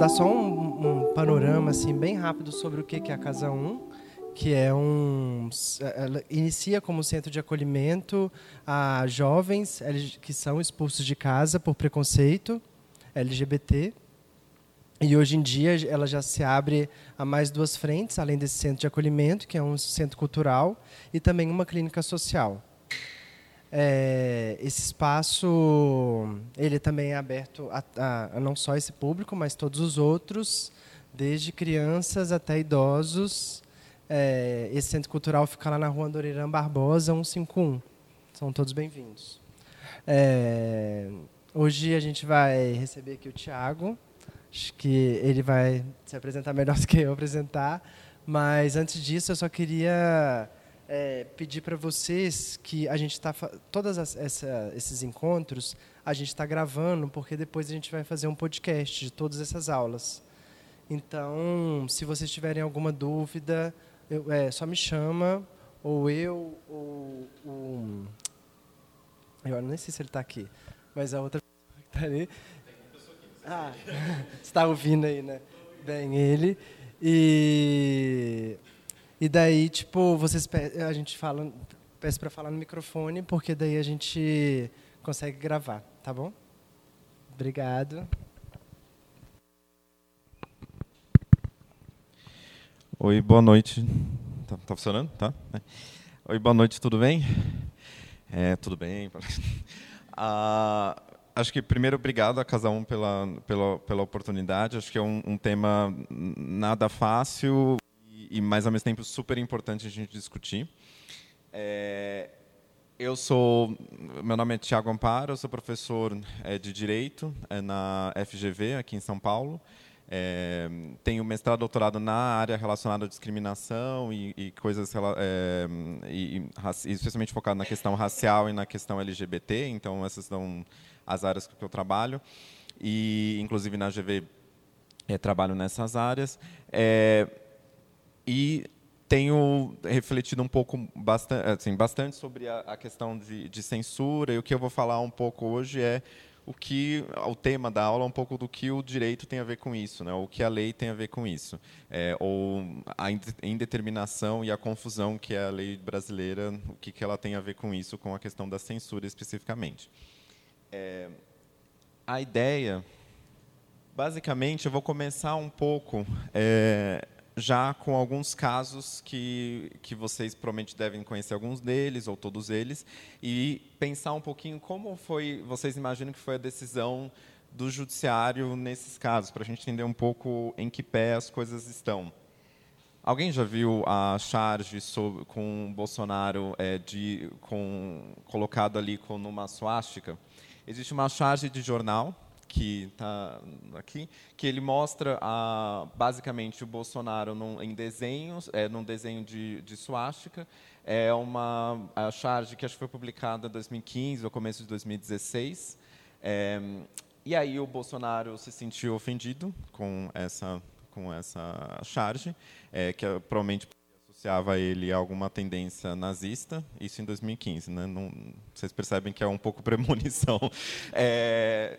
dar só um, um, panorama assim bem rápido sobre o que é a Casa 1, que é um inicia como centro de acolhimento a jovens que são expulsos de casa por preconceito LGBT. E hoje em dia ela já se abre a mais duas frentes, além desse centro de acolhimento, que é um centro cultural, e também uma clínica social. É, esse espaço ele também é aberto a, a, a, não só esse público, mas todos os outros, desde crianças até idosos. É, esse centro cultural fica lá na rua Andorirã Barbosa, 151. São todos bem-vindos. É, hoje a gente vai receber aqui o Tiago. Acho que ele vai se apresentar melhor do que eu apresentar. Mas antes disso, eu só queria é, pedir para vocês que a gente está todos esses encontros a gente está gravando porque depois a gente vai fazer um podcast de todas essas aulas. Então, se vocês tiverem alguma dúvida, eu, é, só me chama ou eu ou o eu não sei se ele está aqui, mas a outra pessoa que está ali. Ah, está ouvindo aí, né? Bem, ele e e daí, tipo, vocês a gente fala, peço para falar no microfone, porque daí a gente consegue gravar, tá bom? Obrigado. Oi, boa noite. Tá, tá funcionando? Tá? É. Oi, boa noite, tudo bem? É, tudo bem. ah, acho que primeiro obrigado a cada um pela, pela, pela oportunidade. Acho que é um, um tema nada fácil e, mas ao mesmo tempo super importante a gente discutir. É, eu sou, meu nome é Tiago Amparo, eu sou professor é, de Direito é, na FGV, aqui em São Paulo. É, tenho mestrado doutorado na área relacionada à discriminação e, e coisas, é, e, e, especialmente focado na questão racial e na questão LGBT, então essas são as áreas que eu trabalho. E, inclusive, na GV é, trabalho nessas áreas. É, e tenho refletido um pouco bastante, assim, bastante sobre a, a questão de, de, censura e o que eu vou falar um pouco hoje é o que o tema da aula é um pouco do que o direito tem a ver com isso, né? O que a lei tem a ver com isso, é, ou a indeterminação e a confusão que é a lei brasileira, o que, que ela tem a ver com isso, com a questão da censura especificamente. É, a ideia, basicamente, eu vou começar um pouco é, já com alguns casos que, que vocês provavelmente devem conhecer alguns deles, ou todos eles, e pensar um pouquinho como foi, vocês imaginam que foi a decisão do judiciário nesses casos, para a gente entender um pouco em que pé as coisas estão. Alguém já viu a charge sobre, com Bolsonaro é, de, com, colocado ali com numa suástica? Existe uma charge de jornal que está aqui, que ele mostra a, basicamente o Bolsonaro num, em desenhos, é, num desenho de, de suástica. É uma a charge que acho que foi publicada em 2015 ou começo de 2016. É, e aí o Bolsonaro se sentiu ofendido com essa com essa charge, é, que provavelmente associava ele a alguma tendência nazista, isso em 2015. Né? Não, vocês percebem que é um pouco premonição. É,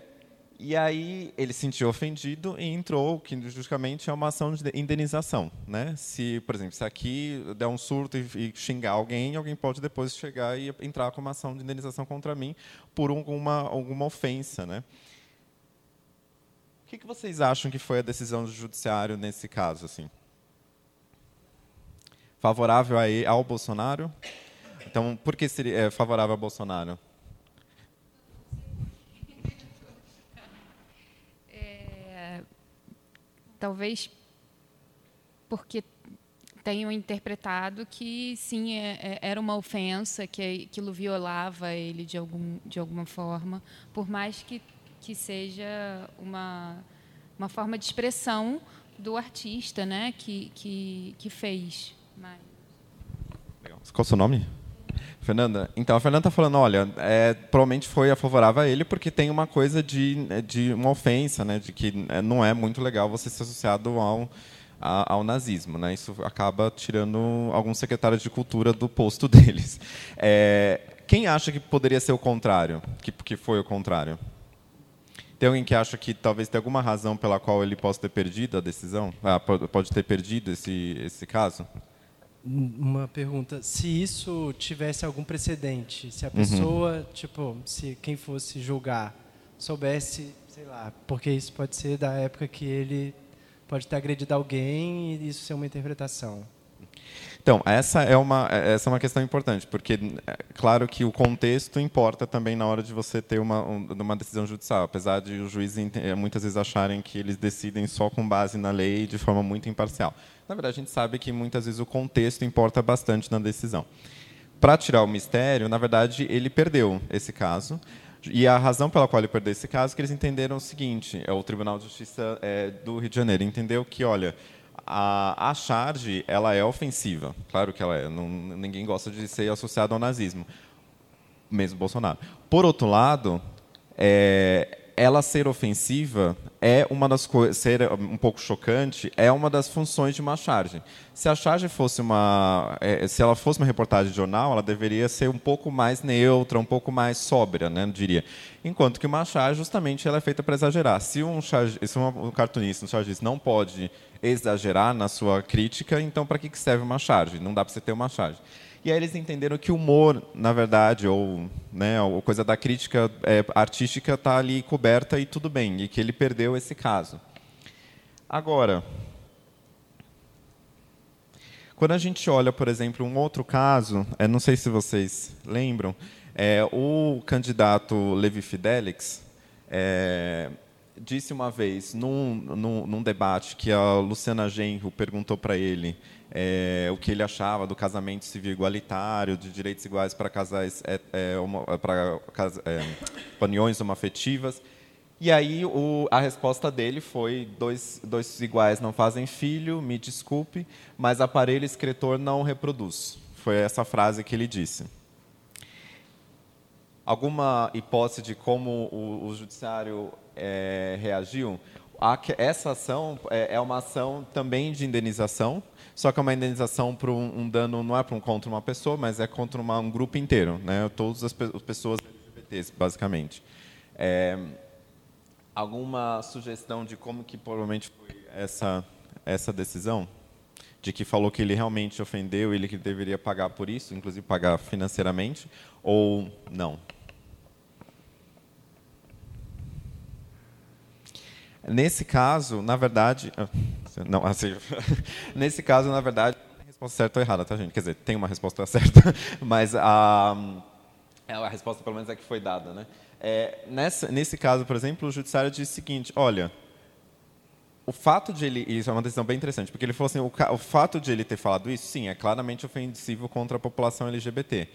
e aí ele se sentiu ofendido e entrou, que justamente é uma ação de indenização. Né? Se, por exemplo, se aqui der um surto e, xingar alguém, alguém pode depois chegar e entrar com uma ação de indenização contra mim por alguma, alguma ofensa. Né? O que, que vocês acham que foi a decisão do judiciário nesse caso? assim? Favorável ao Bolsonaro? Então, por que seria é, favorável ao Bolsonaro? Talvez porque tenham interpretado que sim é, é, era uma ofensa, que aquilo violava ele de, algum, de alguma forma, por mais que, que seja uma, uma forma de expressão do artista né, que, que, que fez. Mas... Qual o seu nome? Fernanda, então a Fernanda está falando, olha, é, provavelmente foi a favorável a ele porque tem uma coisa de, de uma ofensa, né, de que é, não é muito legal você ser associado ao, a, ao nazismo, né? Isso acaba tirando alguns secretários de cultura do posto deles. É, quem acha que poderia ser o contrário? Que, que foi o contrário? Tem alguém que acha que talvez tenha alguma razão pela qual ele possa ter perdido a decisão? Ah, pode ter perdido esse, esse caso? Uma pergunta. Se isso tivesse algum precedente, se a uhum. pessoa, uhum. tipo, se quem fosse julgar soubesse, sei lá, porque isso pode ser da época que ele pode ter agredido alguém e isso ser uma interpretação. Então, essa é uma, essa é uma questão importante, porque, é claro que o contexto importa também na hora de você ter uma, uma decisão judicial, apesar de os juízes eh, muitas vezes acharem que eles decidem só com base na lei de forma muito imparcial. Na verdade, a gente sabe que muitas vezes o contexto importa bastante na decisão. Para tirar o mistério, na verdade, ele perdeu esse caso, e a razão pela qual ele perdeu esse caso é que eles entenderam o seguinte: é o Tribunal de Justiça é, do Rio de Janeiro entendeu que, olha, a, a charge ela é ofensiva. Claro que ela é. Não, ninguém gosta de ser associado ao nazismo, mesmo Bolsonaro. Por outro lado, é, ela ser ofensiva é uma das coisas, ser um pouco chocante, é uma das funções de uma charge. Se a charge fosse uma, é, se ela fosse uma reportagem de jornal, ela deveria ser um pouco mais neutra, um pouco mais sóbria, né, diria. Enquanto que uma charge, justamente, ela é feita para exagerar. Se um, charge, se um cartunista, um chargista não pode exagerar na sua crítica, então para que serve uma charge? Não dá para você ter uma charge. E aí eles entenderam que o humor, na verdade, ou né, coisa da crítica é, artística está ali coberta e tudo bem, e que ele perdeu esse caso. Agora, quando a gente olha, por exemplo, um outro caso, é, não sei se vocês lembram, é, o candidato Levi Fidelix é, disse uma vez, num, num, num, debate, que a Luciana Genro perguntou para ele é, o que ele achava do casamento civil igualitário, de direitos iguais para casais, é, é, para é, uniões homoafetivas. E aí o, a resposta dele foi: dois, dois iguais não fazem filho, me desculpe, mas aparelho escritor não reproduz. Foi essa frase que ele disse. Alguma hipótese de como o, o judiciário é, reagiu? essa ação é, é uma ação também de indenização, só que é uma indenização para um, um dano, não é para um, contra uma pessoa, mas é contra uma, um grupo inteiro, né? todas as, as pessoas LGBTs, basicamente. É, alguma sugestão de como que provavelmente foi essa, essa decisão? De que falou que ele realmente ofendeu, ele que deveria pagar por isso, inclusive pagar financeiramente, ou não? Nesse caso, na verdade, ah, não, assim, nesse caso, na verdade, tem resposta certa ou errada, tá, gente? Quer dizer, tem uma resposta certa, mas a, a resposta, pelo menos, é que foi dada, né? É, nessa, nesse caso, por exemplo, o judiciário disse o seguinte: olha, o fato de ele. Isso é uma decisão bem interessante, porque ele falou assim: o, o fato de ele ter falado isso, sim, é claramente ofensivo contra a população LGBT.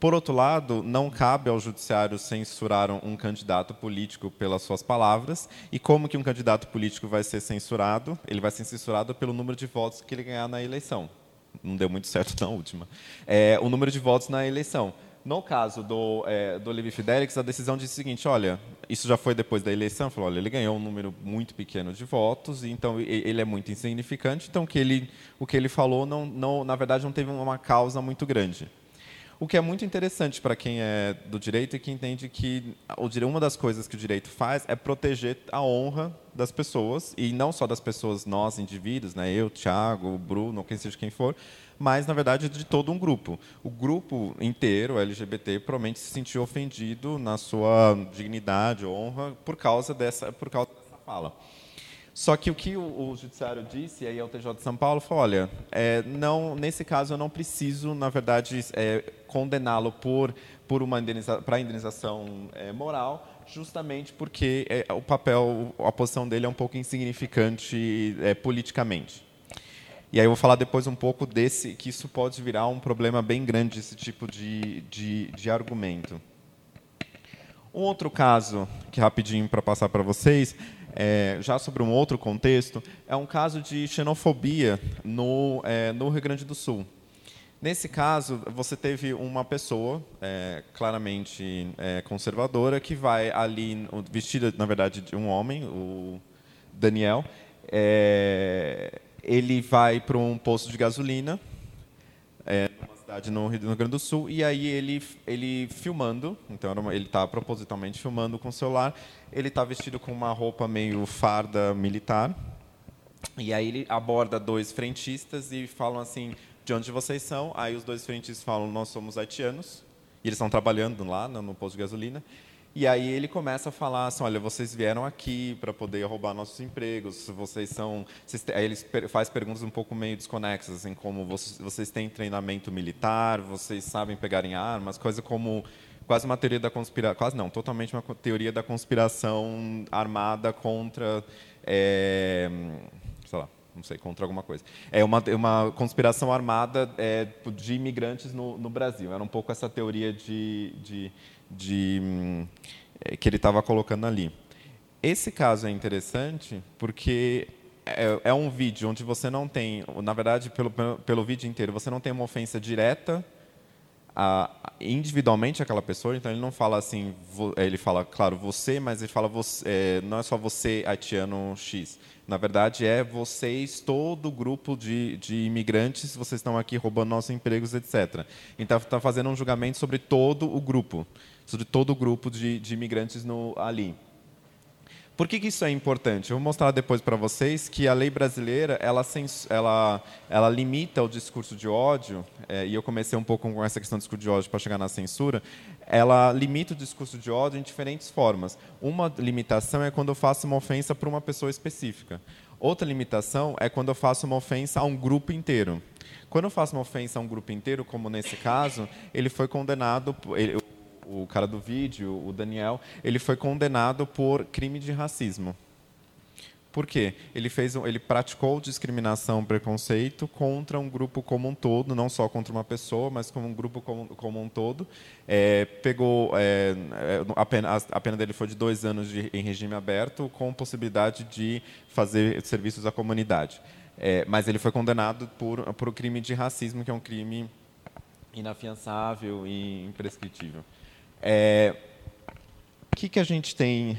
Por outro lado, não cabe ao judiciário censurar um candidato político pelas suas palavras. E como que um candidato político vai ser censurado? Ele vai ser censurado pelo número de votos que ele ganhar na eleição. Não deu muito certo na última. É, o número de votos na eleição. No caso do, é, do Levi Fidelix, a decisão disse o seguinte: olha, isso já foi depois da eleição. Falou, olha, ele ganhou um número muito pequeno de votos, então ele é muito insignificante. Então, que ele, o que ele falou, não, não, na verdade, não teve uma causa muito grande. O que é muito interessante para quem é do direito e que entende que uma das coisas que o direito faz é proteger a honra das pessoas, e não só das pessoas, nós, indivíduos, né, eu, Tiago, Bruno, quem seja quem for, mas, na verdade, de todo um grupo. O grupo inteiro, LGBT, provavelmente se sentiu ofendido na sua dignidade, honra, por causa dessa, por causa dessa fala. Só que o que o, o judiciário disse, aí é o TJ de São Paulo, falou, olha, é, não, nesse caso eu não preciso, na verdade, é, condená-lo por, por uma indeniza, para indenização é, moral, justamente porque é, o papel, a posição dele é um pouco insignificante é, politicamente. E aí eu vou falar depois um pouco desse, que isso pode virar um problema bem grande, esse tipo de, de, de argumento. Um outro caso, que rapidinho para passar para vocês, é, já sobre um outro contexto, é um caso de xenofobia no, é, no Rio Grande do Sul. Nesse caso, você teve uma pessoa é, claramente é, conservadora que vai ali, vestida, na verdade, de um homem, o Daniel. É, ele vai para um posto de gasolina, é, cidade no Rio Grande do Sul e aí ele ele filmando, então ele está propositalmente filmando com o celular. Ele está vestido com uma roupa meio farda militar e aí ele aborda dois frentistas e falam assim: de onde vocês são? Aí os dois frentistas falam: nós somos haitianos. E eles estão trabalhando lá no posto de gasolina. E aí ele começa a falar assim, olha, vocês vieram aqui para poder roubar nossos empregos, vocês são... Vocês, aí ele faz perguntas um pouco meio desconexas, assim, como vocês, vocês têm treinamento militar, vocês sabem pegar em armas, coisa como quase uma teoria da conspiração, quase não, totalmente uma teoria da conspiração armada contra, é, sei lá, não sei, contra alguma coisa. É uma, uma conspiração armada é, de imigrantes no, no Brasil. Era um pouco essa teoria de, de de, é, que ele estava colocando ali. Esse caso é interessante porque é, é, um vídeo onde você não tem, na verdade, pelo, pelo vídeo inteiro, você não tem uma ofensa direta a, individualmente aquela pessoa, então ele não fala assim, ele fala, claro, você, mas ele fala, você, é, não é só você, haitiano X. Na verdade, é vocês, todo o grupo de, de imigrantes, vocês estão aqui roubando nossos empregos, etc. Então, está fazendo um julgamento sobre todo o grupo de todo o grupo de, de imigrantes no, ali. Por que, que, isso é importante? Eu vou mostrar depois para vocês que a lei brasileira ela, ela, ela limita o discurso de ódio, é, e eu comecei um pouco com essa questão do discurso de ódio para chegar na censura, ela limita o discurso de ódio em diferentes formas. Uma limitação é quando eu faço uma ofensa para uma pessoa específica. Outra limitação é quando eu faço uma ofensa a um grupo inteiro. Quando eu faço uma ofensa a um grupo inteiro, como nesse caso, ele foi condenado, ele, o cara do vídeo, o Daniel, ele foi condenado por crime de racismo. Por quê? Ele, fez, ele praticou discriminação, preconceito contra um grupo como um todo, não só contra uma pessoa, mas como um grupo como, como um todo. É, pegou é, é a, pena, a pena dele foi de dois anos de, em regime aberto, com possibilidade de fazer serviços à comunidade. É, mas ele foi condenado por, por crime de racismo, que é um crime inafiançável e imprescritível. É, o que, que a gente tem?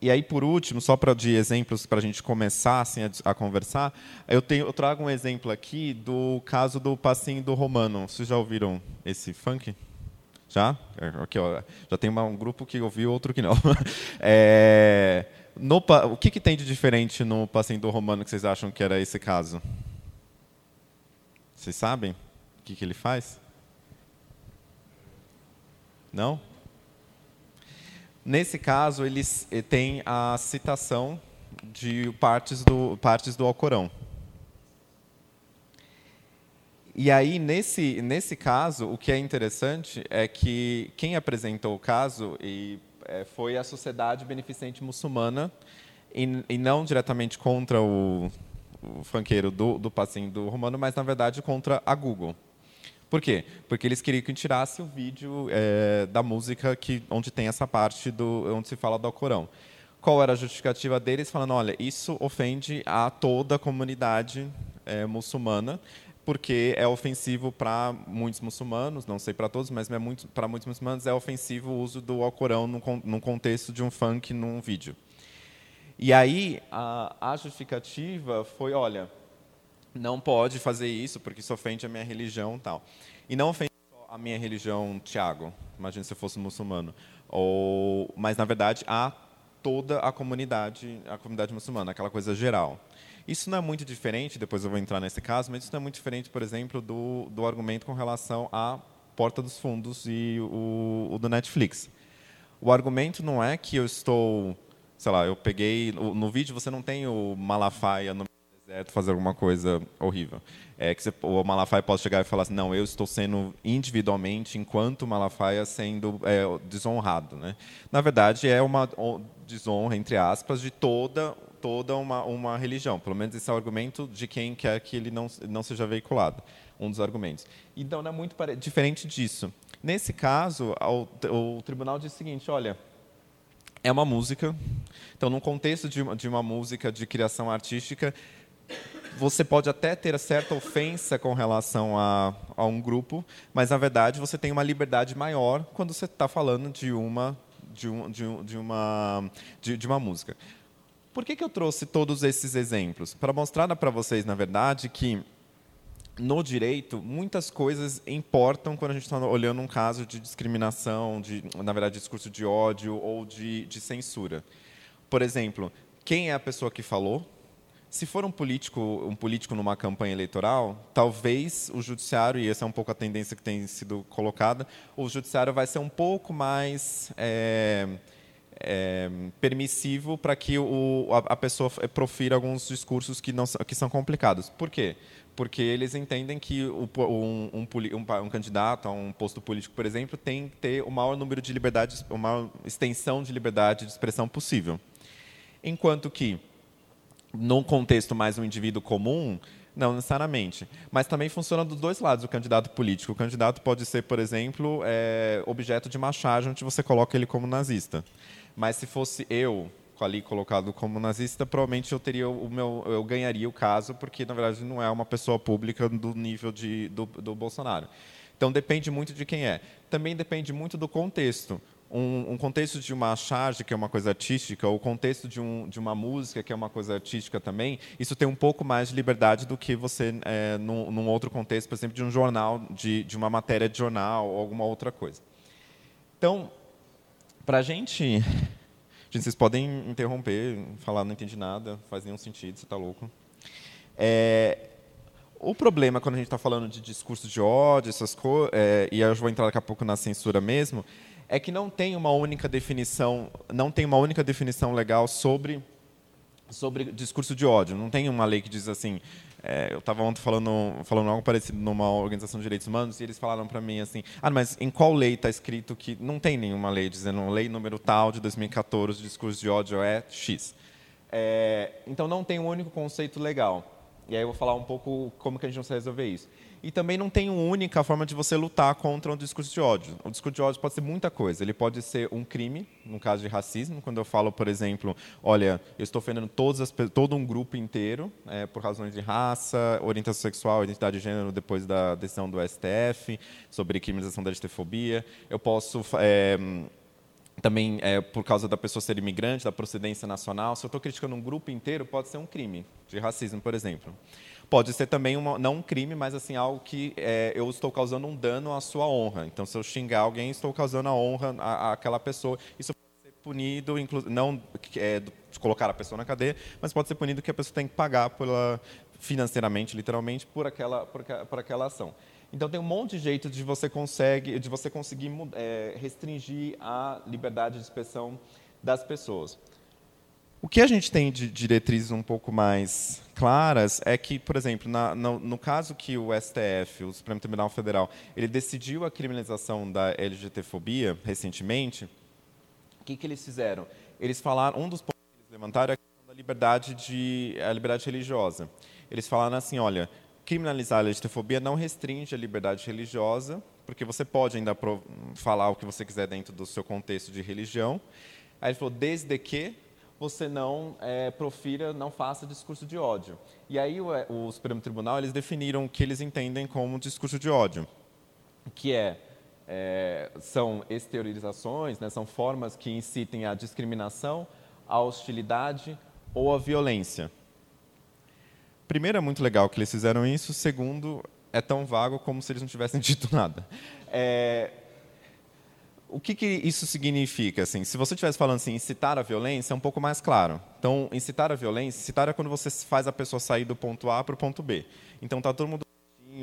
E aí, por último, só para de exemplos para a gente começar assim, a, a, conversar, eu, tenho, eu trago um exemplo aqui do caso do passinho do Romano. Vocês já ouviram esse funk? Já? Aqui, ó, já tem uma, um grupo que ouviu, outro que não. É, no, o que, que tem de diferente no passinho do Romano que vocês acham que era esse caso? Vocês sabem o que, que ele faz? Não? Nesse caso, eles eh, têm a citação de partes do, partes do Alcorão. E aí, nesse, nesse caso, o que é interessante é que quem apresentou o caso e, é, foi a Sociedade Beneficente Muçulmana, e, e não diretamente contra o, o do, do passinho do Romano, mas, na verdade, contra a Google. Por quê? Porque eles queriam que tirasse o vídeo é, da música que, onde tem essa parte do, onde se fala do Alcorão. Qual era a justificativa deles? Falando, olha, isso ofende a toda a comunidade é, muçulmana, porque é ofensivo para muitos muçulmanos, não sei para todos, mas é muito, para muitos muçulmanos é ofensivo o uso do Alcorão no, no contexto de um funk num vídeo. E aí a, a justificativa foi, olha, não pode fazer isso porque isso ofende a minha religião tal. E não ofende só a minha religião, Tiago, imagina se eu fosse muçulmano. Ou, mas, na verdade, a toda a comunidade, a comunidade muçulmana, aquela coisa geral. Isso não é muito diferente, depois eu vou entrar nesse caso, mas isso não é muito diferente, por exemplo, do, do argumento com relação à Porta dos Fundos e o, o do Netflix. O argumento não é que eu estou, sei lá, eu peguei, no vídeo você não tem o Malafaia no fazer alguma coisa horrível. É que você, o Malafaia pode chegar e falar assim, não, eu estou sendo individualmente, enquanto Malafaia, sendo é, desonrado. Né? Na verdade, é uma desonra, entre aspas, de toda toda uma, uma religião. Pelo menos esse é o argumento de quem quer que ele não, não seja veiculado. Um dos argumentos. Então, é muito diferente disso. Nesse caso, o, o tribunal diz o seguinte, olha, é uma música. Então, num contexto de de uma música de criação artística, você pode até ter certa ofensa com relação a, a um grupo, mas na verdade você tem uma liberdade maior quando você está falando de uma de, um, de, de uma de, de, uma música. Por que, que eu trouxe todos esses exemplos? Para mostrar para vocês, na verdade, que no direito, muitas coisas importam quando a gente está olhando um caso de discriminação, de, na verdade, discurso de ódio ou de, de censura. Por exemplo, quem é a pessoa que falou? Se for um político, um político numa campanha eleitoral, talvez o judiciário, e essa é um pouco a tendência que tem sido colocada, o judiciário vai ser um pouco mais é, é, permissivo para que o, a, a, pessoa profira alguns discursos que, não, que são complicados. Por quê? porque eles entendem que um, um, um, um, candidato a um posto político, por exemplo, tem que ter o maior número de liberdades, uma extensão de liberdade de expressão possível. Enquanto que, num contexto mais um indivíduo comum, não necessariamente. Mas também funciona dos dois lados o candidato político. O candidato pode ser, por exemplo, é, objeto de machagem, onde você coloca ele como nazista. Mas se fosse eu, ali colocado como nazista, provavelmente eu teria o meu, eu ganharia o caso, porque na verdade não é uma pessoa pública do nível de, do, do Bolsonaro. Então depende muito de quem é. Também depende muito do contexto. Um, um, contexto de uma charge, que é uma coisa artística, ou o contexto de, um, de, uma música, que é uma coisa artística também, isso tem um pouco mais de liberdade do que você, é, num, num, outro contexto, por exemplo, de um jornal, de, de, uma matéria de jornal, ou alguma outra coisa. Então, para a gente Gente, vocês podem interromper, falar não entendi nada, faz nenhum sentido, você está louco. É, o problema quando a gente está falando de discurso de ódio, essas coisas, é, e eu vou entrar daqui a pouco na censura mesmo, é que não tem uma única definição, não tem uma única definição legal sobre sobre discurso de ódio. Não tem uma lei que diz assim, é, eu estava ontem falando, falando algo parecido numa organização de direitos humanos e eles falaram para mim assim: ah, mas em qual lei está escrito que não tem nenhuma lei dizendo lei número tal de 2014 de discurso de ódio é X? É, então não tem um único conceito legal. E aí eu vou falar um pouco como que a gente vai resolver isso. E também não tem uma única forma de você lutar contra um discurso de ódio. O discurso de ódio pode ser muita coisa. Ele pode ser um crime, no caso de racismo, quando eu falo, por exemplo, olha, eu estou ofendendo as, todo um grupo inteiro é, por razões de raça, orientação sexual, identidade de gênero, depois da decisão do STF sobre criminalização da LGTfobia. Eu posso... É, também é, por causa da pessoa ser imigrante, da procedência nacional. Se eu estou criticando um grupo inteiro, pode ser um crime de racismo, por exemplo pode ser também uma, não um crime, mas assim algo que é, eu estou causando um dano à sua honra. Então, se eu xingar alguém, estou causando a honra àquela pessoa. Isso pode ser punido, não é, colocar a pessoa na cadeia, mas pode ser punido que a pessoa tem que pagar pela, financeiramente, literalmente, por aquela, por, por aquela ação. Então tem um monte de jeito de você consegue, de você conseguir é, restringir a liberdade de expressão das pessoas. O que a gente tem de diretrizes um pouco mais claras é que, por exemplo, na, no, no, caso que o STF, o Supremo Tribunal Federal, ele decidiu a criminalização da LGBTfobia recentemente, o que, que eles fizeram? Eles falaram, um dos pontos que eles levantaram é a questão da liberdade, de, a liberdade religiosa. Eles falaram assim, olha, criminalizar a LGBTfobia não restringe a liberdade religiosa, porque você pode ainda falar o que você quiser dentro do seu contexto de religião. Aí ele falou, desde que você não é, profira, não faça discurso de ódio. E aí o, é, o, Supremo Tribunal eles definiram o que eles entendem como discurso de ódio, que é, é são exteriorizações, né, são formas que incitem a discriminação, a hostilidade ou a violência. Primeiro, é muito legal que eles fizeram isso. Segundo, é tão vago como se eles não tivessem dito nada. É, o que, que, isso significa? Assim, se você estivesse falando assim, incitar a violência, é um pouco mais claro. Então, incitar a violência, incitar é quando você faz a pessoa sair do ponto A para o ponto B. Então, está todo mundo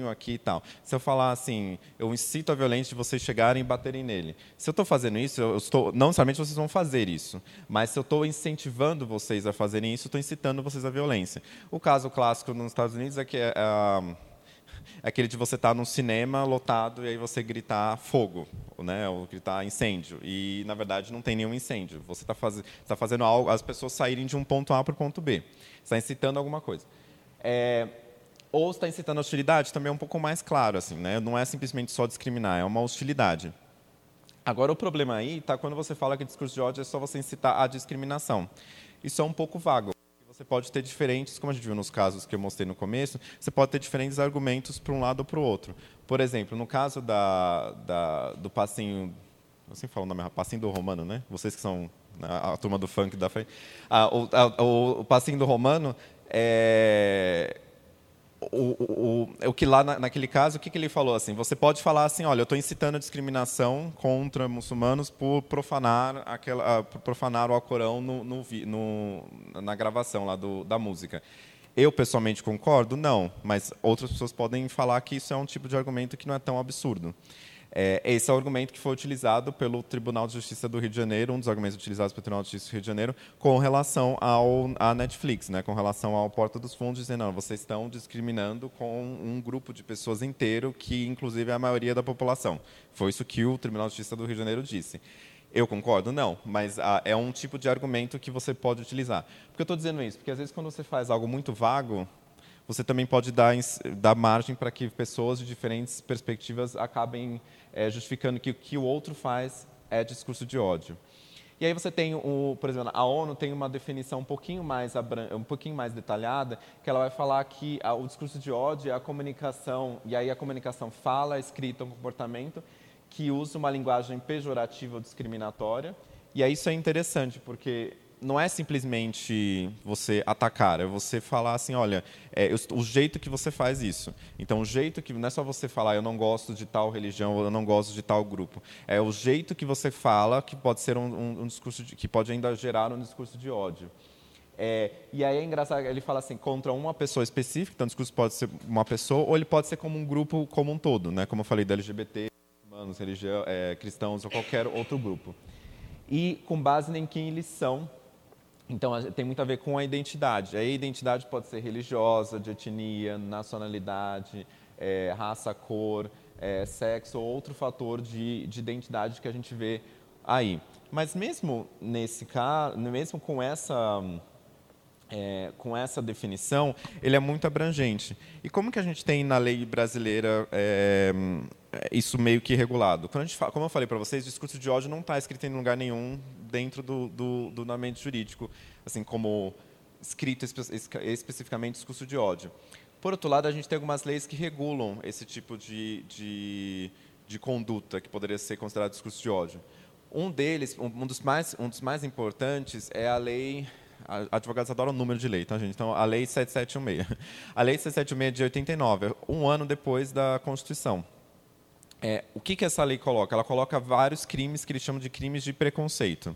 aqui e tal. Se eu falar assim, eu incito a violência de vocês chegarem e baterem nele. Se eu estou fazendo isso, eu estou, não necessariamente vocês vão fazer isso, mas se eu estou incentivando vocês a fazerem isso, estou incitando vocês à violência. O caso clássico nos Estados Unidos é que é aquele de você estar tá num cinema lotado e aí você gritar fogo, né, ou gritar incêndio. E, na verdade, não tem nenhum incêndio. Você está faz, tá fazendo algo, as pessoas saírem de um ponto A para o ponto B. está incitando alguma coisa. É, ou está incitando hostilidade, também é um pouco mais claro. assim, né? Não é simplesmente só discriminar, é uma hostilidade. Agora, o problema aí está quando você fala que discurso de ódio é só você incitar a discriminação. Isso é um pouco vago você pode ter diferentes, como a gente viu nos casos que eu mostrei no começo, você pode ter diferentes argumentos para um lado ou para o outro. Por exemplo, no caso da, da, do passinho, sempre falo o nome, passinho do romano, né? Vocês que são a, a turma do funk da frente. Ah, o, a, o, o passinho do romano, é, o, o, o, que lá na, naquele caso, o que, que ele falou assim? Você pode falar assim, olha, eu estou incitando a discriminação contra muçulmanos por profanar aquela, por profanar o Alcorão no, no, no, na gravação lá do, da música. Eu pessoalmente concordo, não, mas outras pessoas podem falar que isso é um tipo de argumento que não é tão absurdo. É, esse é o argumento que foi utilizado pelo Tribunal de Justiça do Rio de Janeiro, um dos argumentos utilizados pelo Tribunal de Justiça do Rio de Janeiro, com relação ao, à Netflix, né, com relação ao Porta dos Fundos, dizendo, não, vocês estão discriminando com um grupo de pessoas inteiro, que inclusive é a maioria da população. Foi isso que o Tribunal de Justiça do Rio de Janeiro disse. Eu concordo? Não, mas ah, é um tipo de argumento que você pode utilizar. Por que eu estou dizendo isso? Porque às vezes quando você faz algo muito vago, você também pode dar, dar margem para que pessoas de diferentes perspectivas acabem é, justificando que o que o outro faz é discurso de ódio. E aí você tem, o, por exemplo, a ONU tem uma definição um pouquinho mais, um pouquinho mais detalhada, que ela vai falar que o discurso de ódio é a comunicação, e aí a comunicação fala, escrita, um comportamento que usa uma linguagem pejorativa ou discriminatória. E aí isso é interessante, porque não é simplesmente você atacar, é você falar assim, olha, é, o jeito que você faz isso. Então, o jeito que não é só você falar, eu não gosto de tal religião, eu não gosto de tal grupo. É o jeito que você fala que pode ser um, um, um discurso de, que pode ainda gerar um discurso de ódio. É, e aí é engraçado, ele fala assim, contra uma pessoa específica, então o discurso pode ser uma pessoa, ou ele pode ser como um grupo como um todo, né? como eu falei, da LGBT, humanos, religião, é, cristãos ou qualquer outro grupo. E com base em quem eles são então, tem muito a ver com a identidade. A identidade pode ser religiosa, de etnia, nacionalidade, é, raça, cor, é, sexo ou outro fator de, de identidade que a gente vê aí. Mas mesmo nesse caso, mesmo com essa é, com essa definição, ele é muito abrangente. E como que a gente tem na lei brasileira é, isso meio que regulado? Quando a gente fala, como eu falei para vocês, o discurso de ódio não está escrito em lugar nenhum dentro do, do, do ordenamento jurídico, assim como escrito espe especificamente discurso de ódio. Por outro lado, a gente tem algumas leis que regulam esse tipo de, de, de conduta que poderia ser considerado discurso de ódio. Um deles, um dos mais, um dos mais importantes é a lei advogados adoram o número de lei, tá, gente? Então, a Lei 7716. A Lei 7716 é de 89, um ano depois da Constituição. É, o que, que essa lei coloca? Ela coloca vários crimes que eles chamam de crimes de preconceito.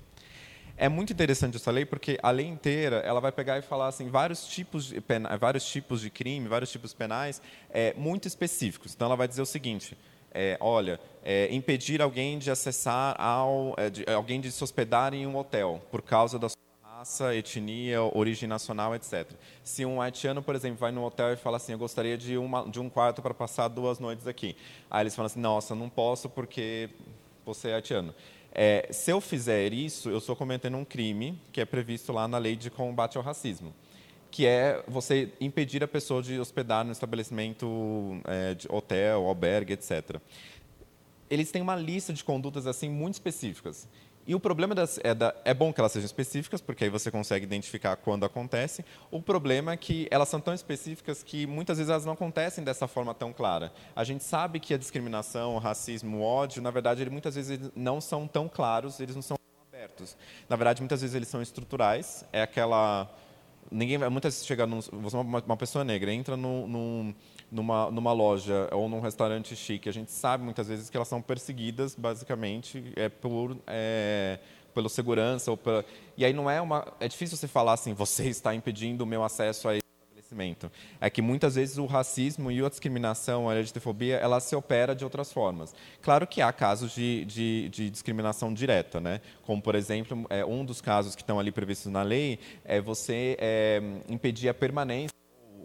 É muito interessante essa lei porque a lei inteira ela vai pegar e falar assim vários tipos de pena, vários tipos de crime, vários tipos penais é, muito específicos. Então ela vai dizer o seguinte: é, olha, é, impedir alguém de acessar ao, é, de, alguém de se hospedar em um hotel por causa da sua raça, etnia, origem nacional, etc. Se um haitiano, por exemplo, vai no hotel e fala assim, eu gostaria de, uma, de um quarto para passar duas noites aqui. Aí eles falam assim, nossa, não posso porque você é haitiano. É, se eu fizer isso, eu estou cometendo um crime que é previsto lá na lei de combate ao racismo, que é você impedir a pessoa de hospedar no estabelecimento é, de hotel, albergue, etc. Eles têm uma lista de condutas assim muito específicas. E o problema das, é, da, é bom que elas sejam específicas, porque aí você consegue identificar quando acontece. O problema é que elas são tão específicas que muitas vezes elas não acontecem dessa forma tão clara. A gente sabe que a discriminação, o racismo, o ódio, na verdade, ele, muitas vezes não são tão claros, eles não são abertos. Na verdade, muitas vezes eles são estruturais. É aquela ninguém muitas vezes chega num, é uma, pessoa negra entra no, no numa, numa loja ou num restaurante chique, a gente sabe muitas vezes que elas são perseguidas, basicamente, é por é, pela segurança ou pela... e aí não é uma é difícil você falar assim você está impedindo o meu acesso a esse estabelecimento. É que muitas vezes o racismo e a discriminação a LGBTfobia ela se opera de outras formas. Claro que há casos de, de, de discriminação direta né? Como por exemplo é, um dos casos que estão ali previstos na lei é você é, impedir a permanência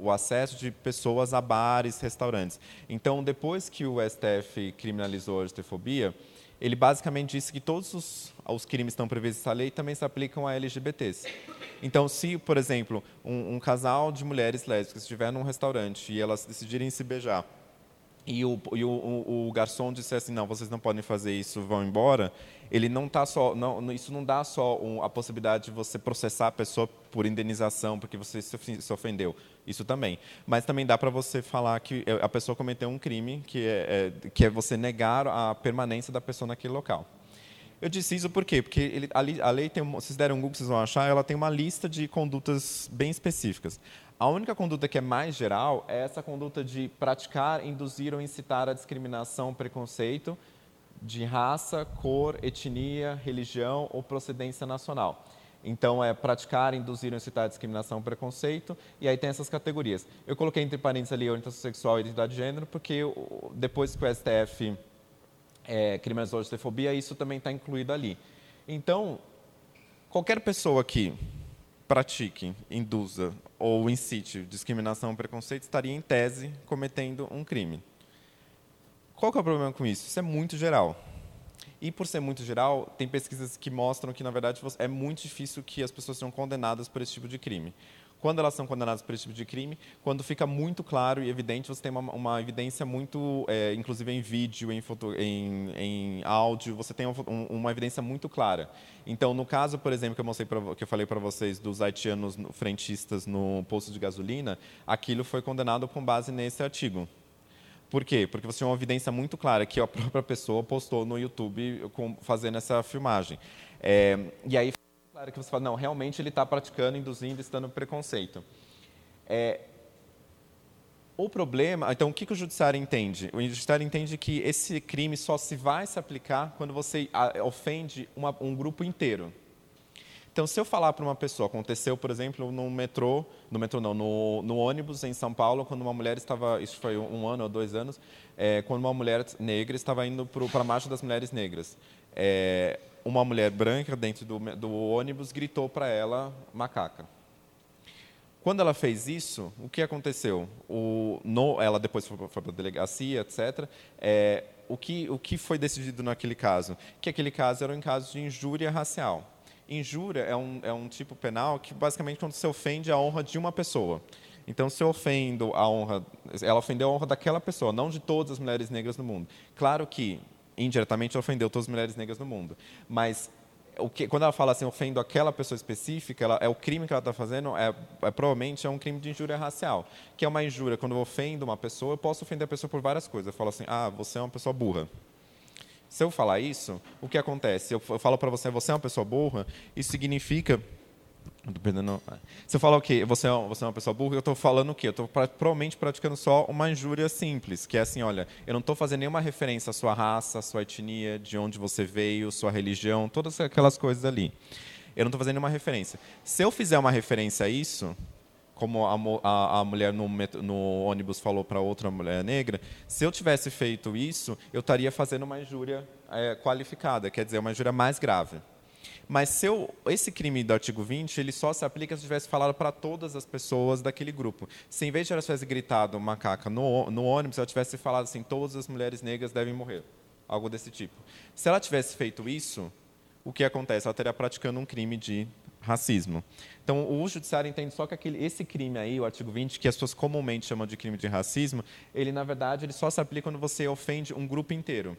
o acesso de pessoas a bares, restaurantes. Então, depois que o STF criminalizou a LGBTfobia, ele basicamente disse que todos os, os crimes estão previstos nessa lei também se aplicam a LGBTs. Então, se, por exemplo, um, um casal de mulheres lésbicas estiver num restaurante e elas decidirem se beijar, e o, e o, o, o garçom disser assim, não, vocês não podem fazer isso, vão embora, ele não está só, não, isso não dá só um, a possibilidade de você processar a pessoa por indenização porque você se ofendeu, isso também. Mas também dá para você falar que é, a pessoa cometeu um crime, que é, é, que é você negar a permanência da pessoa naquele local. Eu disse isso por quê? Porque ele, a, lei tem, se vocês deram um Google, vocês vão achar, ela tem uma lista de condutas bem específicas. A única conduta que é mais geral é essa conduta de praticar, induzir ou incitar a discriminação, preconceito de raça, cor, etnia, religião ou procedência nacional. Então, é praticar, induzir incitar discriminação, preconceito, e aí tem essas categorias. Eu coloquei entre parênteses ali orientação sexual e identidade de gênero, porque depois que o STF é, criminalizou a xenofobia, isso também está incluído ali. Então, qualquer pessoa que pratique, induza ou incite discriminação ou preconceito estaria, em tese, cometendo um crime. Qual que é o problema com isso? Isso é muito geral. E por ser muito geral, tem pesquisas que mostram que, na verdade, é muito difícil que as pessoas sejam condenadas por esse tipo de crime. Quando elas são condenadas por esse tipo de crime, quando fica muito claro e evidente, você tem uma, uma evidência muito, é, inclusive em vídeo, em, foto, em, em áudio, você tem um, uma evidência muito clara. Então, no caso, por exemplo, que eu mostrei pra, que eu falei para vocês dos haitianos frentistas no posto de gasolina, aquilo foi condenado com base nesse artigo. Por quê? Porque você tem uma evidência muito clara que a própria pessoa postou no YouTube com, fazendo essa filmagem. É, e aí, claro que você fala, não, realmente ele está praticando, induzindo, estando preconceito. É, o problema, então o que, que o judiciário entende? O judiciário entende que esse crime só se vai se aplicar quando você ofende uma, um grupo inteiro. Então, se eu falar para uma pessoa, aconteceu, por exemplo, no metrô, no metrô não, no, no ônibus em São Paulo, quando uma mulher estava, isso foi um ano ou dois anos, é, quando uma mulher negra estava indo para a marcha das mulheres negras. É, uma mulher branca dentro do, do ônibus gritou para ela macaca. Quando ela fez isso, o que aconteceu? O, no, ela depois foi, para a delegacia, etc. É, o, que, o que foi decidido naquele caso? Que aquele caso era um caso de injúria racial. Injúria é um, é um tipo penal que, basicamente, quando você ofende a honra de uma pessoa. Então, se eu ofendo a honra, ela ofendeu a honra daquela pessoa, não de todas as mulheres negras no mundo. Claro que, indiretamente, ofendeu todas as mulheres negras no mundo. Mas, o que, quando ela fala assim, ofendo aquela pessoa específica, ela, é o crime que ela está fazendo, é, é, provavelmente é um crime de injúria racial. Que é uma injúria, quando eu ofendo uma pessoa, eu posso ofender a pessoa por várias coisas. Eu falo assim, ah, você é uma pessoa burra. Se eu falar isso, o que acontece? Eu falo para você, você é uma pessoa burra, isso significa Dependendo. Se eu falar o quê? Você é, você é uma pessoa burra, eu estou falando o quê? Eu estou provavelmente praticando só uma injúria simples, que é assim, olha, eu não estou fazendo nenhuma referência à sua raça, à sua etnia, de onde você veio, sua religião, todas aquelas coisas ali. Eu não estou fazendo nenhuma referência. Se eu fizer uma referência a isso, como a, a, a mulher no, no, ônibus falou para outra mulher negra, se eu tivesse feito isso, eu estaria fazendo uma injúria é, qualificada, quer dizer, uma injúria mais grave. Mas se eu, esse crime do artigo 20, ele só se aplica se eu tivesse falado para todas as pessoas daquele grupo. Se em vez de ela tivesse gritado macaca no, no ônibus, ela tivesse falado assim, todas as mulheres negras devem morrer. Algo desse tipo. Se ela tivesse feito isso, o que acontece? Ela estaria praticando um crime de racismo. Então, o judiciário entende só que aquele, esse crime aí, o artigo 20, que as pessoas comumente chamam de crime de racismo, ele, na verdade, ele só se aplica quando você ofende um grupo inteiro.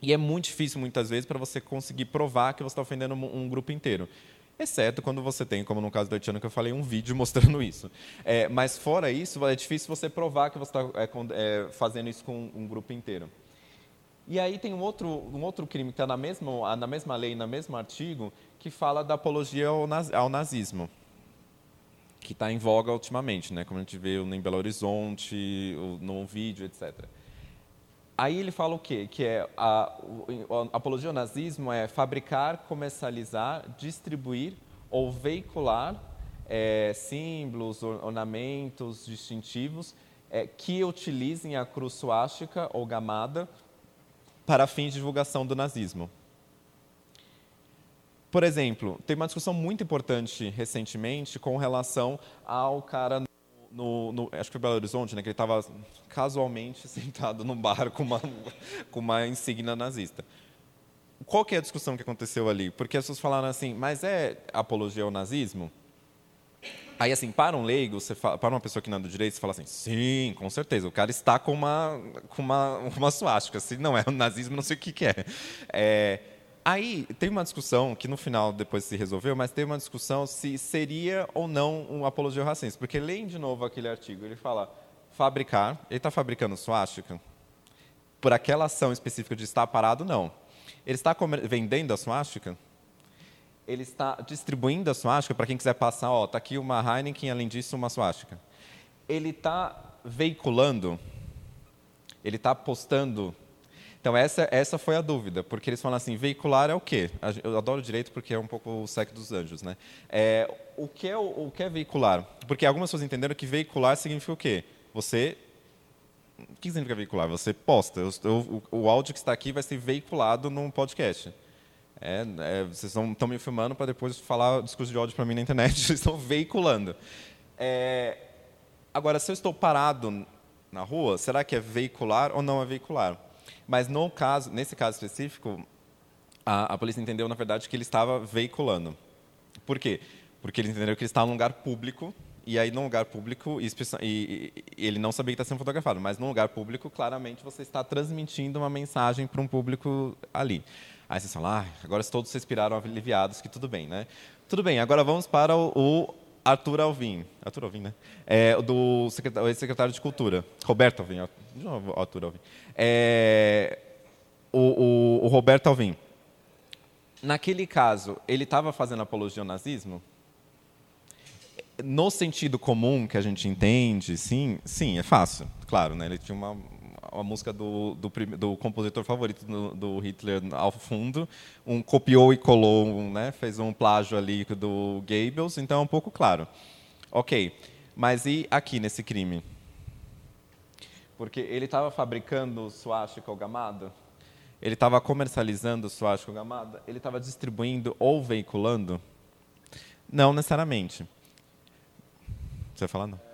E é muito difícil, muitas vezes, para você conseguir provar que você está ofendendo um, um, grupo inteiro. Exceto quando você tem, como no caso do Haitiano, que eu falei, um vídeo mostrando isso. É, mas, fora isso, é difícil você provar que você está é, é, fazendo isso com um grupo inteiro. E aí tem um outro, um outro crime que está na mesma, na mesma lei, no mesmo artigo, que fala da apologia ao, naz, ao nazismo, que está em voga ultimamente, né? como a gente vê em Belo Horizonte, no vídeo, etc. Aí ele fala o quê? Que é a, a apologia ao nazismo é fabricar, comercializar, distribuir ou veicular é, símbolos, ornamentos distintivos é, que utilizem a cruz suástica ou gamada para fins de divulgação do nazismo. Por exemplo, tem uma discussão muito importante recentemente com relação ao cara no, no, acho que foi Belo Horizonte, né, que ele estava casualmente sentado num bar com uma, com uma insígnia nazista. Qual que é a discussão que aconteceu ali? Porque as pessoas falaram assim, mas é apologia ao nazismo? Aí, assim, para um leigo, você fala, para uma pessoa que não é do direito, você fala assim, sim, com certeza, o cara está com uma, com uma, uma suástica. Se não é o nazismo, não sei o que, que é. é. Aí, tem uma discussão, que no final depois se resolveu, mas tem uma discussão se seria ou não um apologia ao racismo. Porque leem de novo aquele artigo, ele fala, fabricar, ele está fabricando suástica? Por aquela ação específica de estar parado, não. Ele está vendendo a suástica? Ele está distribuindo a suástica para quem quiser passar, ó, tá aqui uma Heineken, além disso uma suástica. Ele está veiculando, ele está postando. Então essa essa foi a dúvida, porque eles falam assim, veicular é o quê? Eu adoro direito porque é um pouco o sexo dos anjos, né? É, o que é o, o que é veicular? Porque algumas pessoas entenderam que veicular significa o quê? Você o que significa veicular? Você posta. Eu, eu, o áudio que está aqui vai ser veiculado num podcast. É, é, vocês estão me filmando para depois falar discurso de ódio para mim na internet. Vocês estão veiculando. É, agora, se eu estou parado na rua, será que é veicular ou não é veicular? Mas no caso, nesse caso específico, a, a polícia entendeu na verdade que ele estava veiculando. Por quê? Porque eles entenderam que ele estava num lugar público e aí, num lugar público, e, e, e ele não sabia que está sendo fotografado, mas num lugar público, claramente você está transmitindo uma mensagem para um público ali. Aí vocês falam, ah, agora todos respiraram aliviados, que tudo bem, né? Tudo bem, agora vamos para o, Arthur Alvim. Arthur Alvim, né? É, do secretário, secretário de Cultura. Roberto Alvim. De novo, Arthur Alvim. É, o, o, o Roberto Alvim. Naquele caso, ele estava fazendo apologia ao nazismo? No sentido comum que a gente entende, sim, sim, é fácil, claro, né? Ele tinha uma, a música do, do, do compositor favorito do, do, Hitler ao fundo, um copiou e colou, né, fez um plágio ali do Goebbels, então é um pouco claro. Ok, mas e aqui nesse crime? Porque ele estava fabricando suástica gamada, ele estava comercializando suástica gamada, ele estava distribuindo ou veiculando? Não necessariamente. Você vai falar não?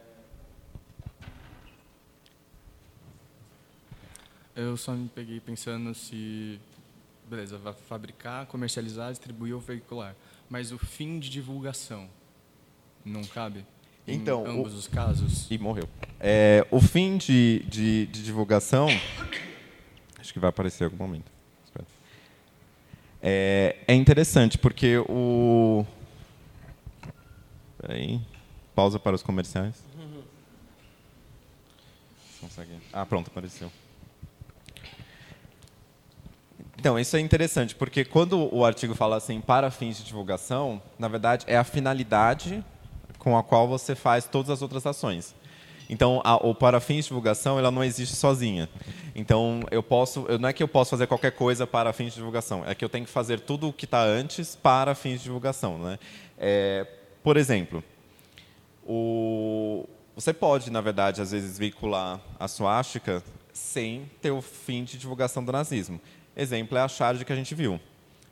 Eu só me peguei pensando se. Beleza, vai fabricar, comercializar, distribuir ou veicular. Mas o fim de divulgação não cabe? Então, em ambos o... os casos? E morreu. É, o fim de, de, de, divulgação. Acho que vai aparecer em algum momento. É, é interessante, porque o. Peraí. Pausa para os comerciais. Consegue. Ah, pronto, apareceu. Então, isso é interessante, porque quando o artigo fala assim, para fins de divulgação, na verdade, é a finalidade com a qual você faz todas as outras ações. Então, a, o para fins de divulgação, ela não existe sozinha. Então, eu posso, eu, não é que eu posso fazer qualquer coisa para fins de divulgação, é que eu tenho que fazer tudo o que está antes para fins de divulgação. Né? É, por exemplo, o, você pode, na verdade, às vezes veicular a suástica sem ter o fim de divulgação do nazismo. Exemplo é a charge que a gente viu.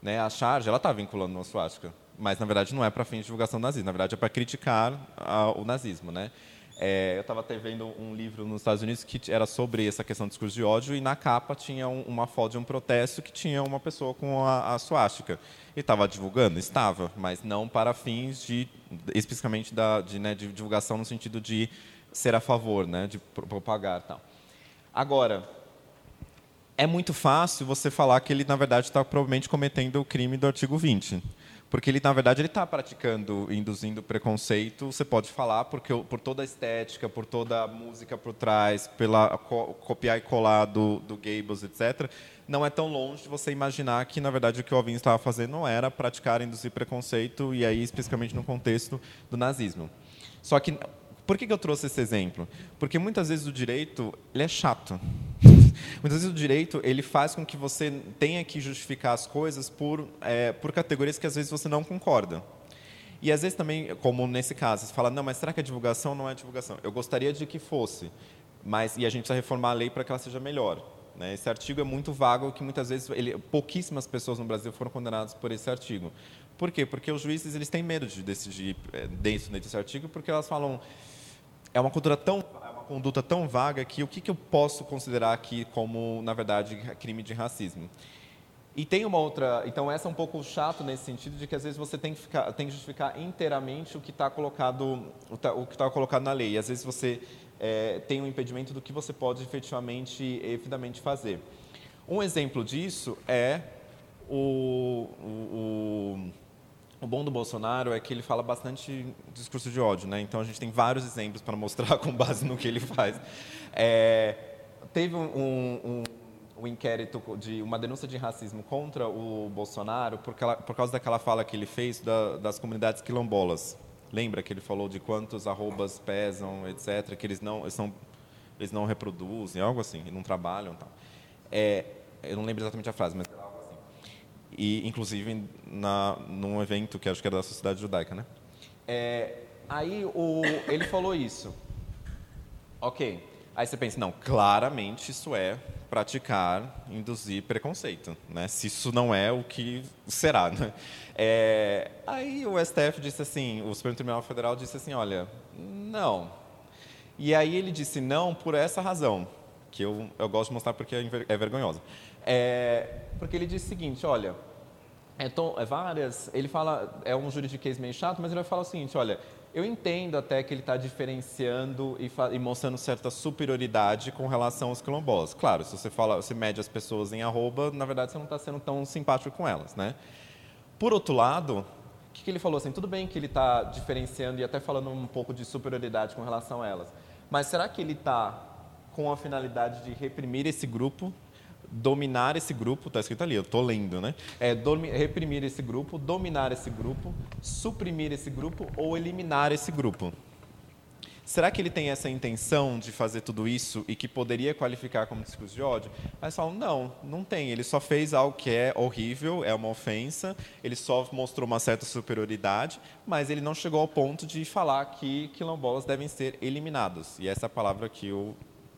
Né? A charge ela está vinculando uma suástica, mas na verdade não é para fins de divulgação do nazismo, na verdade é para criticar a, o nazismo. Né? É, eu estava até vendo um livro nos Estados Unidos que era sobre essa questão do discurso de ódio e na capa tinha um, uma foto de um protesto que tinha uma pessoa com a, a suástica. E estava divulgando? Estava, mas não para fins de, especificamente da, de, né, de divulgação no sentido de ser a favor, né, de propagar tal. Agora, é muito fácil você falar que ele, na verdade, está provavelmente cometendo o crime do artigo 20. Porque ele, na verdade, ele está praticando, induzindo preconceito. Você pode falar porque por toda a estética, por toda a música por trás, pela co, copiar e colar do, do Gables, etc. Não é tão longe de você imaginar que, na verdade, o que o Alvin estava fazendo não era praticar, induzir preconceito e aí especificamente no contexto do nazismo. Só que por que, eu trouxe esse exemplo? Porque muitas vezes o direito ele é chato. Muitas vezes o direito ele faz com que você tenha que justificar as coisas por, é, por categorias que às vezes você não concorda. E às vezes também, como nesse caso, você fala, não, mas será que a divulgação não é divulgação? Eu gostaria de que fosse, mas e a gente precisa reformar a lei para que ela seja melhor. Né? Esse artigo é muito vago, que muitas vezes ele, pouquíssimas pessoas no Brasil foram condenadas por esse artigo. Por quê? Porque os juízes eles têm medo de decidir é, dentro desse artigo, porque elas falam é uma cultura tão conduta tão vaga que o que, que eu posso considerar aqui como, na verdade, crime de racismo? E tem uma outra, então essa é um pouco chato nesse sentido de que às vezes você tem que, ficar, tem que justificar inteiramente o que está colocado, o que está colocado na lei. Às vezes você é, tem um impedimento do que você pode efetivamente, efetivamente fazer. Um exemplo disso é o, o, o bom do Bolsonaro é que ele fala bastante discurso de ódio, né? Então a gente tem vários exemplos para mostrar com base no que ele faz. É, teve um, um, o inquérito de uma denúncia de racismo contra o Bolsonaro por, por causa daquela fala que ele fez da, das comunidades quilombolas. Lembra que ele falou de quantos arrobas pesam, etc., que eles não, eles não, eles não reproduzem, algo assim, não trabalham. Tal. É, eu não lembro exatamente a frase, mas. E, inclusive, na, num evento que acho que era da Sociedade Judaica, né? É, aí o, ele falou isso. Ok. Aí você pensa, não, claramente isso é praticar, induzir preconceito, né? Se isso não é, o que será, né? É, aí o STF disse assim, o Supremo Tribunal Federal disse assim, olha, não. E aí ele disse não por essa razão, que eu, eu gosto de mostrar porque é, é vergonhosa. É, porque ele disse o seguinte, olha, é, tom, é várias, ele fala, é um juridiquês meio chato, mas ele vai falar o seguinte, olha, eu entendo até que ele está diferenciando e, e, mostrando certa superioridade com relação aos quilombolas. Claro, se você fala, você mede as pessoas em arroba, na verdade você não está sendo tão simpático com elas, né? Por outro lado, o que, que ele falou assim? Tudo bem que ele está diferenciando e até falando um pouco de superioridade com relação a elas, mas será que ele está com a finalidade de reprimir esse grupo dominar esse grupo, está escrito ali, eu estou lendo, né? É reprimir esse grupo, dominar esse grupo, suprimir esse grupo ou eliminar esse grupo. Será que ele tem essa intenção de fazer tudo isso e que poderia qualificar como discurso de ódio? Mas falam, não, não tem. Ele só fez algo que é horrível, é uma ofensa, ele só mostrou uma certa superioridade, mas ele não chegou ao ponto de falar que quilombolas devem ser eliminados. E essa é a palavra que o,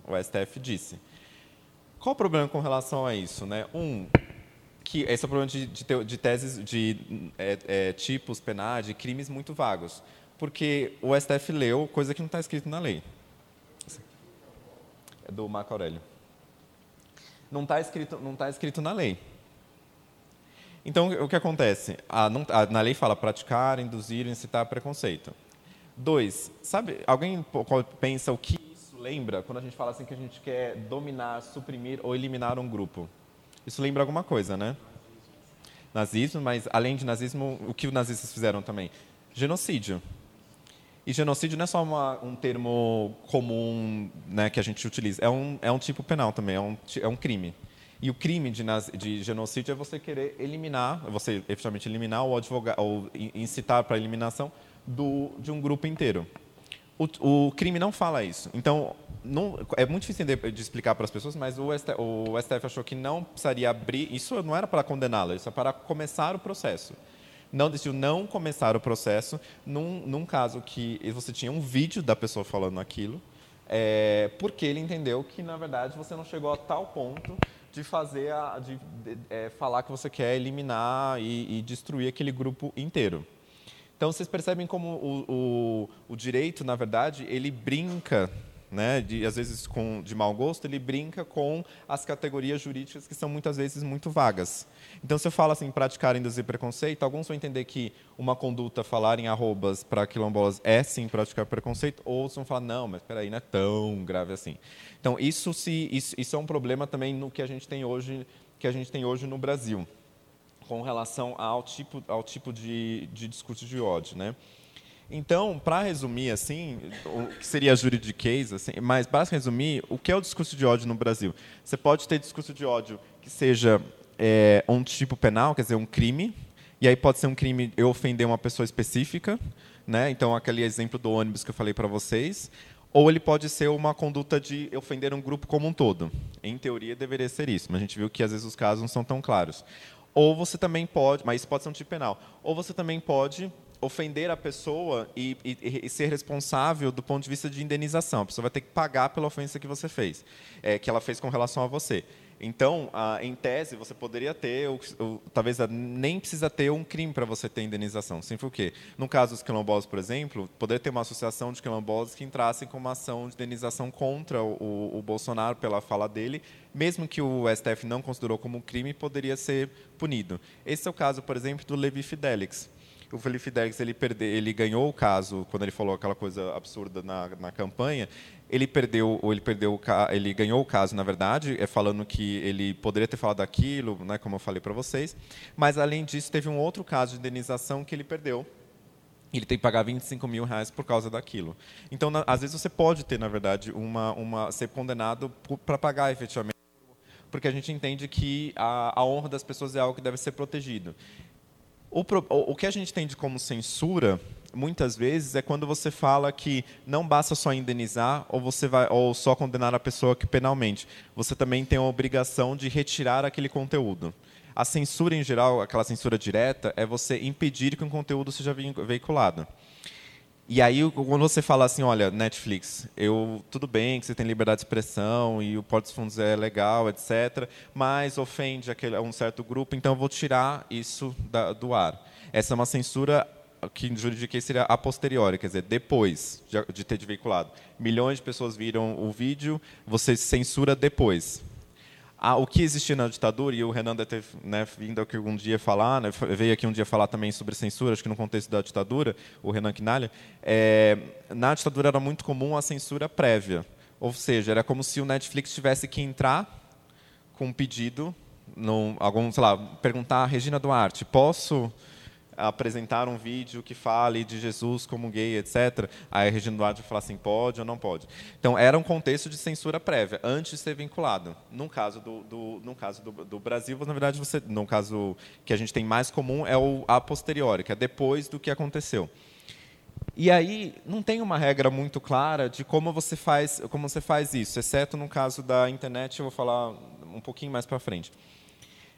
o STF disse. Qual o problema com relação a isso? Né? Um, que esse é o problema de, de, de teses de é, é, tipos penais, de crimes muito vagos. Porque o STF leu coisa que não está escrito na lei. É do Marco Aurélio. Não está escrito, não tá escrito na lei. Então, o que acontece? A, não, a, na lei fala praticar, induzir, incitar preconceito. Dois, sabe, alguém pensa o que lembra quando a gente fala assim que a gente quer dominar, suprimir ou eliminar um grupo? Isso lembra alguma coisa, né? Nazismo, mas além de nazismo, o que os nazistas fizeram também? Genocídio. E genocídio não é só uma, um termo comum né, que a gente utiliza, é um, é um tipo penal também, é um, é um crime. E o crime de, de genocídio é você querer eliminar, você efetivamente eliminar ou, advogar, ou incitar para a eliminação do, de um grupo inteiro. O, o, crime não fala isso. Então, não, é muito difícil de, de explicar para as pessoas, mas o STF, o STF, achou que não precisaria abrir. Isso não era para condená-la, isso é para começar o processo. Não decidiu não começar o processo num, num caso que você tinha um vídeo da pessoa falando aquilo, é, porque ele entendeu que, na verdade, você não chegou a tal ponto de fazer a, de, de é, falar que você quer eliminar e, e destruir aquele grupo inteiro. Então vocês percebem como o, o, o direito, na verdade, ele brinca né, de, às vezes com, de mau gosto, ele brinca com as categorias jurídicas que são muitas vezes muito vagas. Então, se eu falo assim, praticar induzir preconceito, alguns vão entender que uma conduta falar em arrobas para quilombolas é sim praticar preconceito, outros vão falar, não, mas espera aí, não é tão grave assim. Então, isso, se, isso, isso é um problema também no que a gente tem hoje, que a gente tem hoje no Brasil com relação ao tipo, ao tipo de, de discurso de ódio, né? Então, para resumir, assim, o que seria a juridiquês, assim, mas para resumir, o que é o discurso de ódio no Brasil? Você pode ter discurso de ódio que seja é, um tipo penal, quer dizer, um crime, e aí pode ser um crime eu ofender uma pessoa específica, né? Então, aquele exemplo do ônibus que eu falei para vocês, ou ele pode ser uma conduta de ofender um grupo como um todo. Em teoria, deveria ser isso, mas a gente viu que às vezes os casos não são tão claros. Ou você também pode, mas isso pode ser um tipo penal, ou você também pode ofender a pessoa e, e, e, ser responsável do ponto de vista de indenização. A pessoa vai ter que pagar pela ofensa que você fez, é, que ela fez com relação a você. Então, em tese, você poderia ter, ou, ou, talvez nem precisa ter um crime para você ter indenização. Sempre o quê? No caso dos quilombolas, por exemplo, poderia ter uma associação de quilombolas que entrassem com uma ação de indenização contra o, o Bolsonaro pela fala dele mesmo que o STF não considerou como crime, poderia ser punido. Esse é o caso, por exemplo, do Levi Fidelix. O Levi Fidelix ele, perde, ele ganhou o caso quando ele falou aquela coisa absurda na, na campanha. Ele perdeu, ou ele perdeu, ele ganhou o caso, na verdade, é falando que ele poderia ter falado aquilo, né, como eu falei para vocês. Mas além disso, teve um outro caso de indenização que ele perdeu, ele tem que pagar 25 mil reais por causa daquilo. Então, na, às vezes você pode ter, na verdade, uma, uma ser condenado para pagar efetivamente porque a gente entende que a, a honra das pessoas é algo que deve ser protegido. O, o, o que a gente entende como censura muitas vezes é quando você fala que não basta só indenizar ou você vai ou só condenar a pessoa que penalmente. Você também tem a obrigação de retirar aquele conteúdo. A censura em geral, aquela censura direta, é você impedir que um conteúdo seja veiculado. E aí, quando você fala assim, olha, Netflix, eu tudo bem que você tem liberdade de expressão e o Portos Fundos é legal, etc., mas ofende aquele, um certo grupo, então eu vou tirar isso da, do ar. Essa é uma censura que em juridiquês seria a posteriori, quer dizer, depois de, de ter veiculado. Milhões de pessoas viram o vídeo, você censura depois. Ah, o que existia na ditadura, e o Renan deve ter né, vindo aqui um dia falar, né, veio aqui um dia falar também sobre censura, acho que no contexto da ditadura, o Renan Quinalha, é, na ditadura era muito comum a censura prévia. Ou seja, era como se o Netflix tivesse que entrar com um pedido, num, algum, sei lá, perguntar a Regina Duarte, posso apresentar um vídeo que fale de Jesus como gay, etc. Aí a Regina Duarte vai falar assim, pode ou não pode. Então, era um contexto de censura prévia, antes de ser vinculado. No caso do, do, no caso do, do Brasil, na verdade, você, no caso que a gente tem mais comum, é o a posteriori, que é depois do que aconteceu. E aí não tem uma regra muito clara de como você faz, como você faz isso, exceto no caso da internet, eu vou falar um pouquinho mais para frente.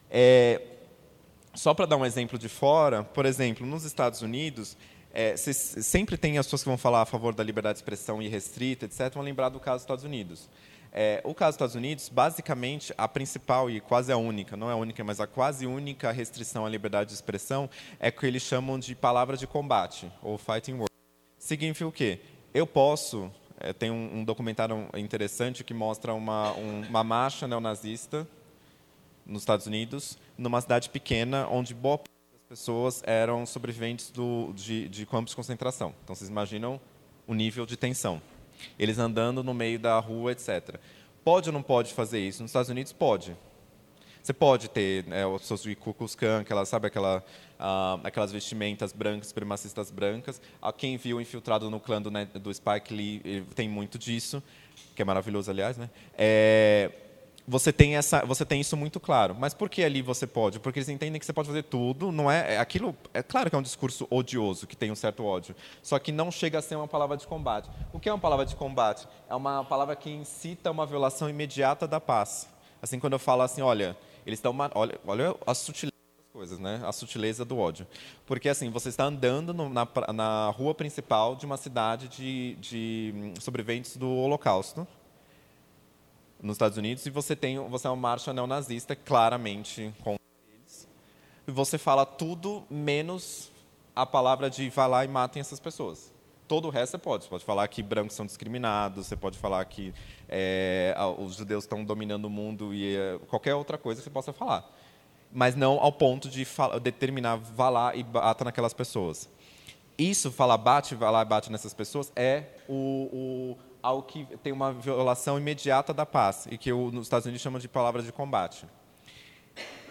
É, só para dar um exemplo de fora, por exemplo, nos Estados Unidos, é, sempre tem as pessoas que vão falar a favor da liberdade de expressão irrestrita, etc., vão lembrar do caso dos Estados Unidos. É, o caso dos Estados Unidos, basicamente, a principal e quase a única, não é a única, mas a quase única restrição à liberdade de expressão é o que eles chamam de palavra de combate, ou fighting word. Significa o quê? Eu posso, é, tem um, um, documentário interessante que mostra uma, um, uma marcha neonazista nos Estados Unidos, numa cidade pequena, onde boa parte das pessoas eram sobreviventes do, de, de campos de concentração. Então, vocês imaginam o nível de tensão. Eles andando no meio da rua, etc. Pode ou não pode fazer isso? Nos Estados Unidos, pode. Você pode ter né, os seus Ku Klux Klan, aquela, sabe aquela, uh, aquelas vestimentas brancas, supremacistas brancas. A quem viu infiltrado no clã do, né, do Spike Lee tem muito disso, que é maravilhoso, aliás. Né? É, você tem essa, você tem isso muito claro. Mas por que ali você pode? Porque eles entendem que você pode fazer tudo, não é, é aquilo, é claro que é um discurso odioso, que tem um certo ódio, só que não chega a ser uma palavra de combate. O que é uma palavra de combate? É uma palavra que incita uma violação imediata da paz. Assim quando eu falo assim, olha, eles estão olha, olha a sutileza das coisas, né? A sutileza do ódio. Porque assim, você está andando no, na, na rua principal de uma cidade de, de hum, sobreviventes do Holocausto nos Estados Unidos e você tem você é uma marcha neonazista claramente contra eles. E você fala tudo menos a palavra de vá lá e matem essas pessoas. Todo o resto você pode. Você pode falar que brancos são discriminados, você pode falar que é, os judeus estão dominando o mundo e é, qualquer outra coisa que você possa falar. Mas não ao ponto de determinar vá lá e bata naquelas pessoas. Isso, falar bate, vá lá e bate nessas pessoas, é o, o ao que tem uma violação imediata da paz, e que o, nos Estados Unidos chamam de palavra de combate.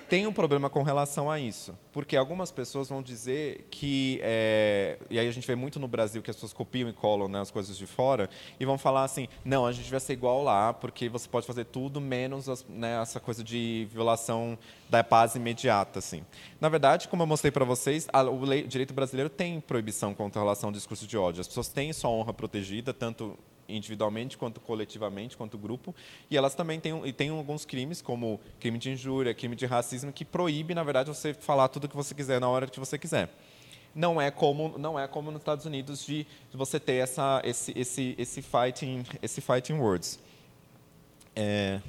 Tem um problema com relação a isso, porque algumas pessoas vão dizer que, é, e aí a gente vê muito no Brasil que as pessoas copiam e colam né, as coisas de fora, e vão falar assim, não, a gente vai ser igual lá, porque você pode fazer tudo menos as, né, essa coisa de violação da paz imediata. Assim. Na verdade, como eu mostrei para vocês, a, o direito brasileiro tem proibição contra a relação ao discurso de ódio. As pessoas têm sua honra protegida, tanto individualmente quanto coletivamente, quanto grupo, e elas também têm, têm alguns crimes, como crime de injúria, crime de racismo, que proíbe, na verdade, você falar tudo o que você quiser na hora que você quiser. Não é como não é como nos Estados Unidos de, você ter essa esse esse esse fighting esse fighting words. É...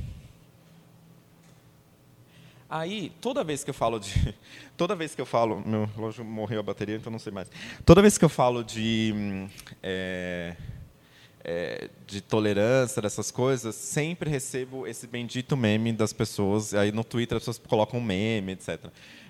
Aí, toda vez que eu falo de. Toda vez que eu falo. Meu relógio morreu a bateria, então não sei mais. Toda vez que eu falo de. É, é, de tolerância, dessas coisas, sempre recebo esse bendito meme das pessoas. Aí no Twitter as pessoas colocam um meme, etc.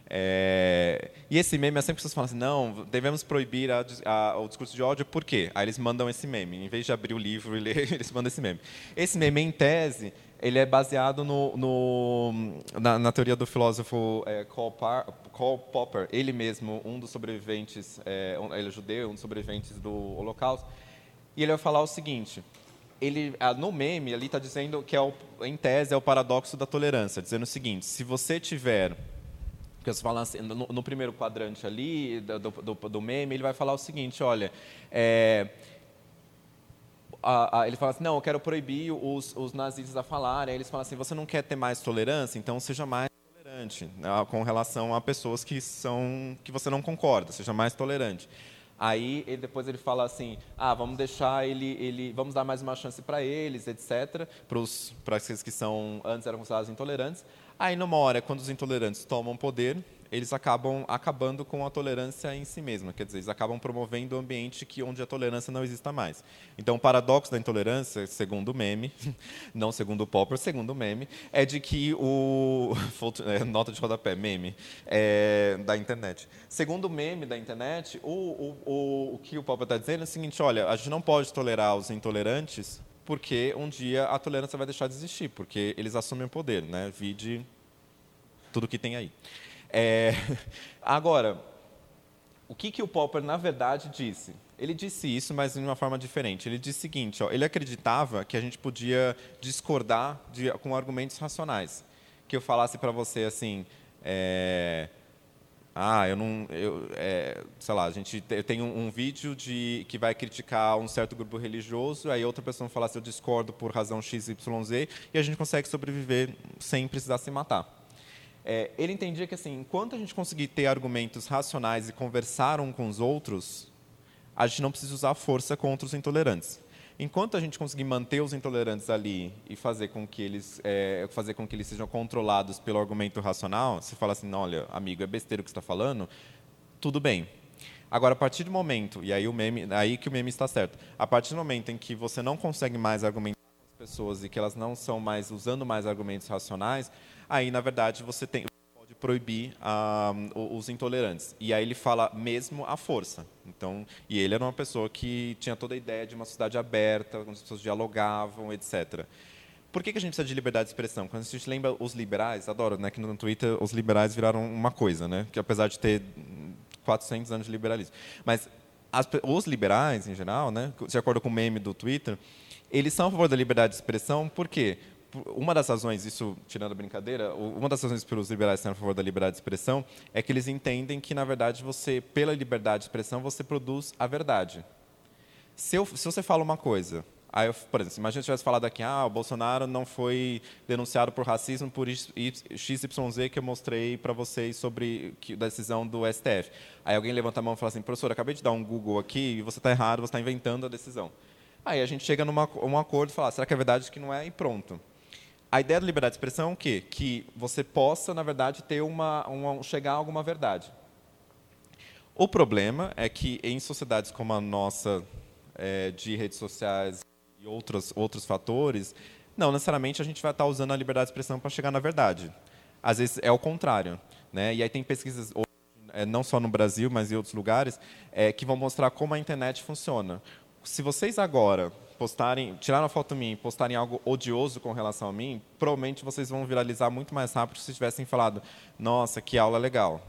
É, e esse meme é sempre pessoas falam assim, não, devemos proibir a, a, o discurso de ódio, por quê? Aí eles mandam esse meme. Em vez de abrir o livro e ler, eles mandam esse meme. Esse meme, em tese, ele é baseado no, no na, na, teoria do filósofo é, Karl, Popper, ele mesmo, um dos sobreviventes, é, ele é judeu, um dos sobreviventes do Holocausto, e ele vai falar o seguinte: ele, no meme, ali está dizendo que, é o, em tese, é o paradoxo da tolerância, dizendo o seguinte: se você tiver. Você assim, no, no, primeiro quadrante ali do, do, do, meme, ele vai falar o seguinte: olha. É, a, a, ele fala assim: não, eu quero proibir os, os nazistas a falarem. Aí eles falam assim: você não quer ter mais tolerância? Então seja mais tolerante né, com relação a pessoas que são que você não concorda, seja mais tolerante. Aí ele, depois ele fala assim, ah, vamos deixar ele, ele vamos dar mais uma chance para eles, etc. Para aqueles que são antes eram considerados intolerantes. Aí numa hora, quando os intolerantes tomam poder, eles acabam acabando com a tolerância em si mesma, quer dizer, eles acabam promovendo um ambiente que onde a tolerância não exista mais. Então, o paradoxo da intolerância, segundo o meme, não segundo o Popper, segundo o meme, é de que o é, nota de rodapé, meme é, da internet. Segundo o meme da internet, o, o, o, o que o Popper está dizendo é o seguinte: olha, a gente não pode tolerar os intolerantes porque um dia a tolerância vai deixar de existir, porque eles assumem o poder, né? Vide tudo que tem aí. É, agora, o que, que o Popper, na verdade, disse? Ele disse isso, mas de uma forma diferente. Ele disse o seguinte: ó, ele acreditava que a gente podia discordar de, com argumentos racionais. Que eu falasse para você assim. É, ah, eu não, eu, é, sei lá, a gente eu tenho um, um, vídeo de que vai criticar um certo grupo religioso, aí outra pessoa fala assim, eu discordo por razão x, y, z, e a gente consegue sobreviver sem precisar se matar. É, ele entendia que, assim, enquanto a gente conseguir ter argumentos racionais e conversar um com os outros, a gente não precisa usar força contra os intolerantes. Enquanto a gente conseguir manter os intolerantes ali e fazer com que eles, é, fazer com que eles sejam controlados pelo argumento racional, você fala assim, olha, amigo, é besteira o que está falando, tudo bem. Agora, a partir do momento, e aí, o meme, aí que o meme está certo, a partir do momento em que você não consegue mais argumentar com as pessoas e que elas não são mais usando mais argumentos racionais, aí, na verdade, você tem pode proibir ah, os intolerantes. E aí ele fala mesmo à força. Então, e ele era uma pessoa que tinha toda a ideia de uma sociedade aberta, onde as pessoas dialogavam, etc. Por que, que a gente precisa de liberdade de expressão? Quando a gente lembra os liberais, adoro, né, que no Twitter os liberais viraram uma coisa, né, que apesar de ter 400 anos de liberalismo. Mas as, os liberais, em geral, né, de acordo com o meme do Twitter, eles são a favor da liberdade de expressão, por quê? Uma das razões, isso tirando a brincadeira, uma das razões pelos liberais serem a favor da liberdade de expressão é que eles entendem que, na verdade, você, pela liberdade de expressão, você produz a verdade. Se, eu, se você fala uma coisa, aí eu, por exemplo, imagina se eu tivesse falado aqui, ah, o Bolsonaro não foi denunciado por racismo por XYZ que eu mostrei para vocês sobre a decisão do STF. Aí alguém levanta a mão e fala assim, professor, acabei de dar um Google aqui e você está errado, você está inventando a decisão. Aí a gente chega num um acordo e fala, será que é verdade que não é? E pronto a ideia da liberdade de expressão é o quê? Que você possa, na verdade, ter uma, uma, chegar a alguma verdade. O problema é que em sociedades como a nossa, é, de redes sociais e outros, outros fatores, não necessariamente a gente vai estar usando a liberdade de expressão para chegar na verdade. Às vezes é o contrário. Né? E aí tem pesquisas, é, não só no Brasil, mas em outros lugares, é, que vão mostrar como a internet funciona. Se vocês agora postarem, tiraram uma foto minha e postarem algo odioso com relação a mim, provavelmente vocês vão viralizar muito mais rápido se tivessem falado, nossa, que aula legal.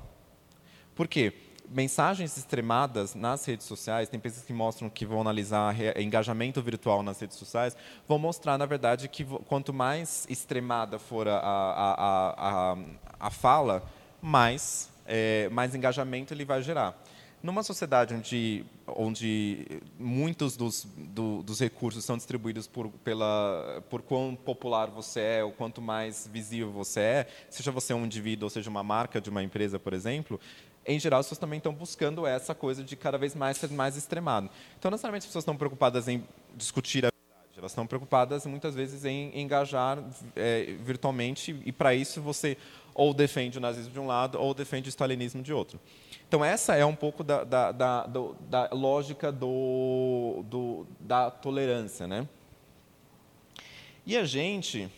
Por quê? Mensagens extremadas nas redes sociais, tem pesquisas que mostram que vão analisar engajamento virtual nas redes sociais, vão mostrar, na verdade, que quanto mais extremada for a, a, a, a, a fala, mais, é, mais engajamento ele vai gerar. Numa sociedade onde, onde muitos dos, do, dos recursos são distribuídos por, pela, por quão popular você é, ou quanto mais visível você é, seja você um indivíduo ou seja uma marca de uma empresa, por exemplo, em geral, as pessoas também estão buscando essa coisa de cada vez mais ser mais extremado. Então, necessariamente as pessoas estão preocupadas em discutir a elas estão preocupadas muitas vezes em engajar é, virtualmente, e para isso você ou defende o nazismo de um lado ou defende o stalinismo de outro. Então, essa é um pouco da, da, da, da lógica do, do, da tolerância. Né? E a gente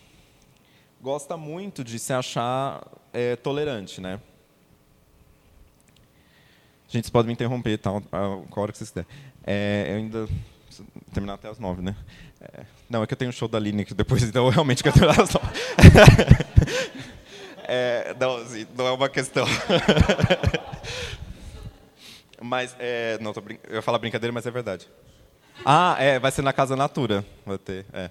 gosta muito de se achar é, tolerante. Né? Gente, pode me interromper, tá? a hora que vocês quiserem. É, eu ainda terminar até as nove, né? É, não, é que eu tenho um show da Linux depois, então realmente quero terminar às nove. é, não, não é uma questão. Mas, é, não, tô brin... eu ia falar brincadeira, mas é verdade. Ah, é, vai ser na Casa Natura. Vai ter, é.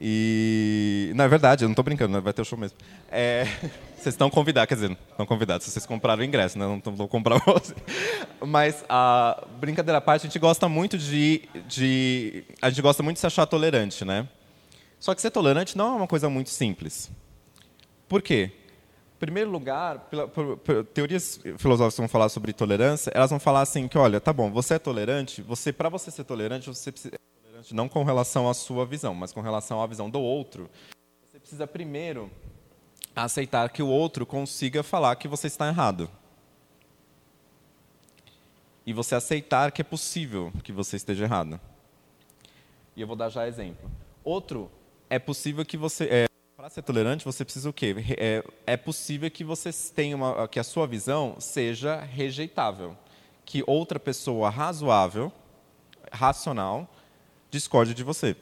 E. Não, é verdade, eu não estou brincando, né? vai ter o show mesmo. É, vocês estão convidados, quer dizer, estão convidados, vocês compraram o ingresso, né? Não vou comprar você. Mas, a brincadeira à parte, a gente gosta muito de, de. A gente gosta muito de se achar tolerante, né? Só que ser tolerante não é uma coisa muito simples. Por quê? Em primeiro lugar, pela, por, por, teorias filosóficas vão falar sobre tolerância, elas vão falar assim que, olha, tá bom, você é tolerante, você para você ser tolerante, você precisa não com relação à sua visão, mas com relação à visão do outro, você precisa primeiro aceitar que o outro consiga falar que você está errado. E você aceitar que é possível que você esteja errado. E eu vou dar já exemplo. Outro, é possível que você. É, para ser tolerante, você precisa o quê? É, é possível que você tenha uma, que a sua visão seja rejeitável. Que outra pessoa razoável, racional, discorde de você.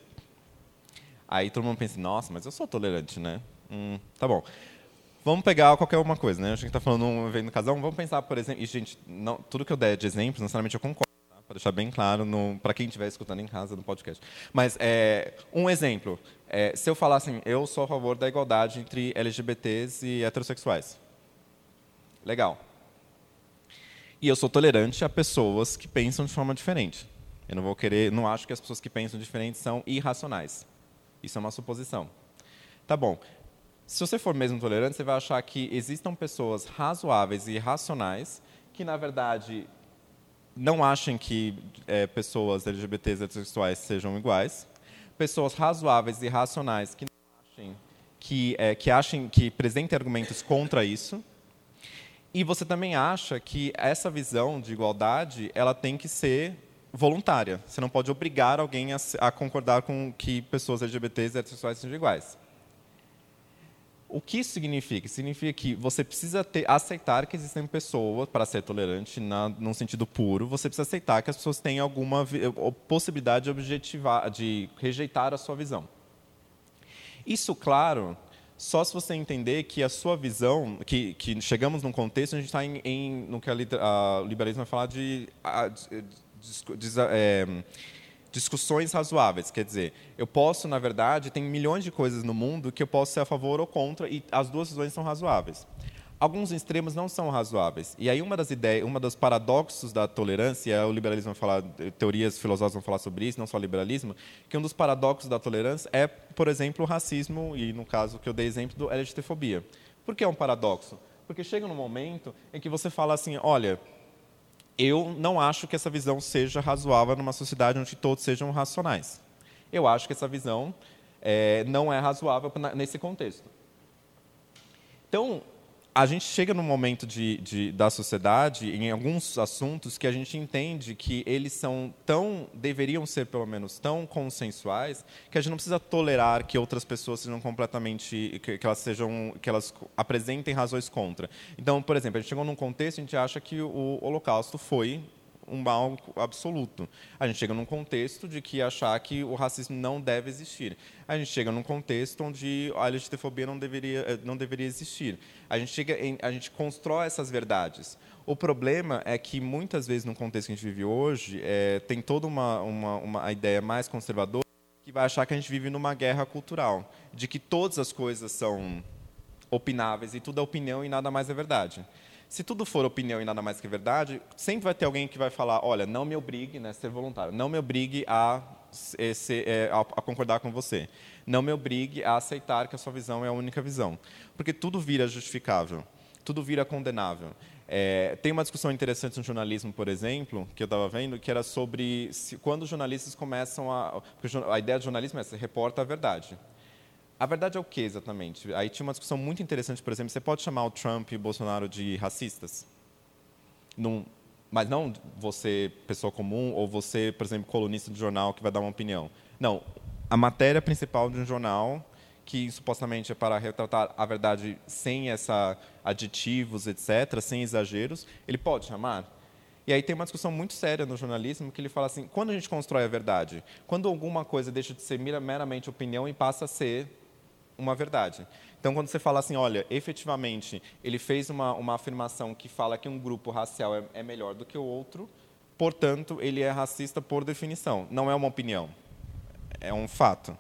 Aí todo mundo pensa, nossa, mas eu sou tolerante, né? Hum, tá bom. Vamos pegar qualquer uma coisa, né? A gente está falando um evento casal, vamos pensar, por exemplo, e gente, não, tudo que eu der de exemplos, necessariamente eu concordo, tá? para deixar bem claro para quem estiver escutando em casa no podcast. Mas é, um exemplo, é, se eu falar assim, eu sou a favor da igualdade entre LGBTs e heterossexuais. Legal. E eu sou tolerante a pessoas que pensam de forma diferente. Eu não vou querer, não acho que as pessoas que pensam diferente são irracionais. Isso é uma suposição. Tá bom. Se você for mesmo tolerante, você vai achar que existam pessoas razoáveis e racionais que, na verdade, não achem que é, pessoas LGBTs heterossexuais sejam iguais, pessoas razoáveis e racionais que que, é, que achem que apresentem argumentos contra isso, e você também acha que essa visão de igualdade ela tem que ser voluntária. Você não pode obrigar alguém a, a concordar com que pessoas LGBTs e heterossexuais sejam iguais. O que isso significa? Significa que você precisa ter, aceitar que existem pessoas, para ser tolerante, na, num sentido puro, você precisa aceitar que as pessoas têm alguma possibilidade de, objetivar, de rejeitar a sua visão. Isso, claro, só se você entender que a sua visão, que, que chegamos num contexto, a gente está em, em, no que a, o liberalismo vai falar de, de é, discussões razoáveis. Quer dizer, eu posso, na verdade, tem milhões de coisas no mundo que eu posso ser a favor ou contra, e as duas visões são razoáveis. Alguns extremos não são razoáveis. E aí uma das ideias, uma dos paradoxos da tolerância, o liberalismo vai falar, teorias filosóficas vão falar sobre isso, não só o liberalismo, que um dos paradoxos da tolerância é, por exemplo, o racismo e no caso que eu dei exemplo do LGBTfobia. Por que é um paradoxo? Porque chega num momento em que você fala assim, olha, eu não acho que essa visão seja razoável numa sociedade onde todos sejam racionais. Eu acho que essa visão é, não é razoável nesse contexto. Então, a gente chega num momento de, de, da sociedade, em alguns assuntos, que a gente entende que eles são tão, deveriam ser pelo menos tão consensuais, que a gente não precisa tolerar que outras pessoas sejam completamente, que, que elas sejam, que elas apresentem razões contra. Então, por exemplo, a gente chegou num contexto, a gente acha que o Holocausto foi um mal absoluto. A gente chega num contexto de que achar que o racismo não deve existir. A gente chega num contexto onde a LGBTfobia não deveria, eh, não deveria existir. A gente, chega em, a gente constrói essas verdades. O problema é que, muitas vezes, no contexto que a gente vive hoje, é, tem toda uma, uma, uma ideia mais conservadora que vai achar que a gente vive numa guerra cultural, de que todas as coisas são opináveis e tudo é opinião e nada mais é verdade se tudo for opinião e nada mais que verdade, sempre vai ter alguém que vai falar, olha, não me obrigue, né, ser voluntário, não me obrigue a, é, a, a, concordar com você, não me obrigue a aceitar que a sua visão é a única visão, porque tudo vira justificável, tudo vira condenável. É, tem uma discussão interessante no jornalismo, por exemplo, que eu estava vendo, que era sobre se, quando os jornalistas começam a, a ideia do jornalismo é você reporta a verdade. A verdade é o que exatamente? Aí tinha uma discussão muito interessante, por exemplo, você pode chamar o Trump e o Bolsonaro de racistas? Num, mas não você, pessoa comum, ou você, por exemplo, colunista de jornal que vai dar uma opinião. Não, a matéria principal de um jornal, que supostamente é para retratar a verdade sem essa aditivos, etc., sem exageros, ele pode chamar? E aí tem uma discussão muito séria no jornalismo que ele fala assim: quando a gente constrói a verdade? Quando alguma coisa deixa de ser meramente opinião e passa a ser uma verdade. Então, quando você fala assim, olha, efetivamente, ele fez uma, uma afirmação que fala que um grupo racial é, é melhor do que o outro, portanto, ele é racista por definição. Não é uma opinião, é um fato.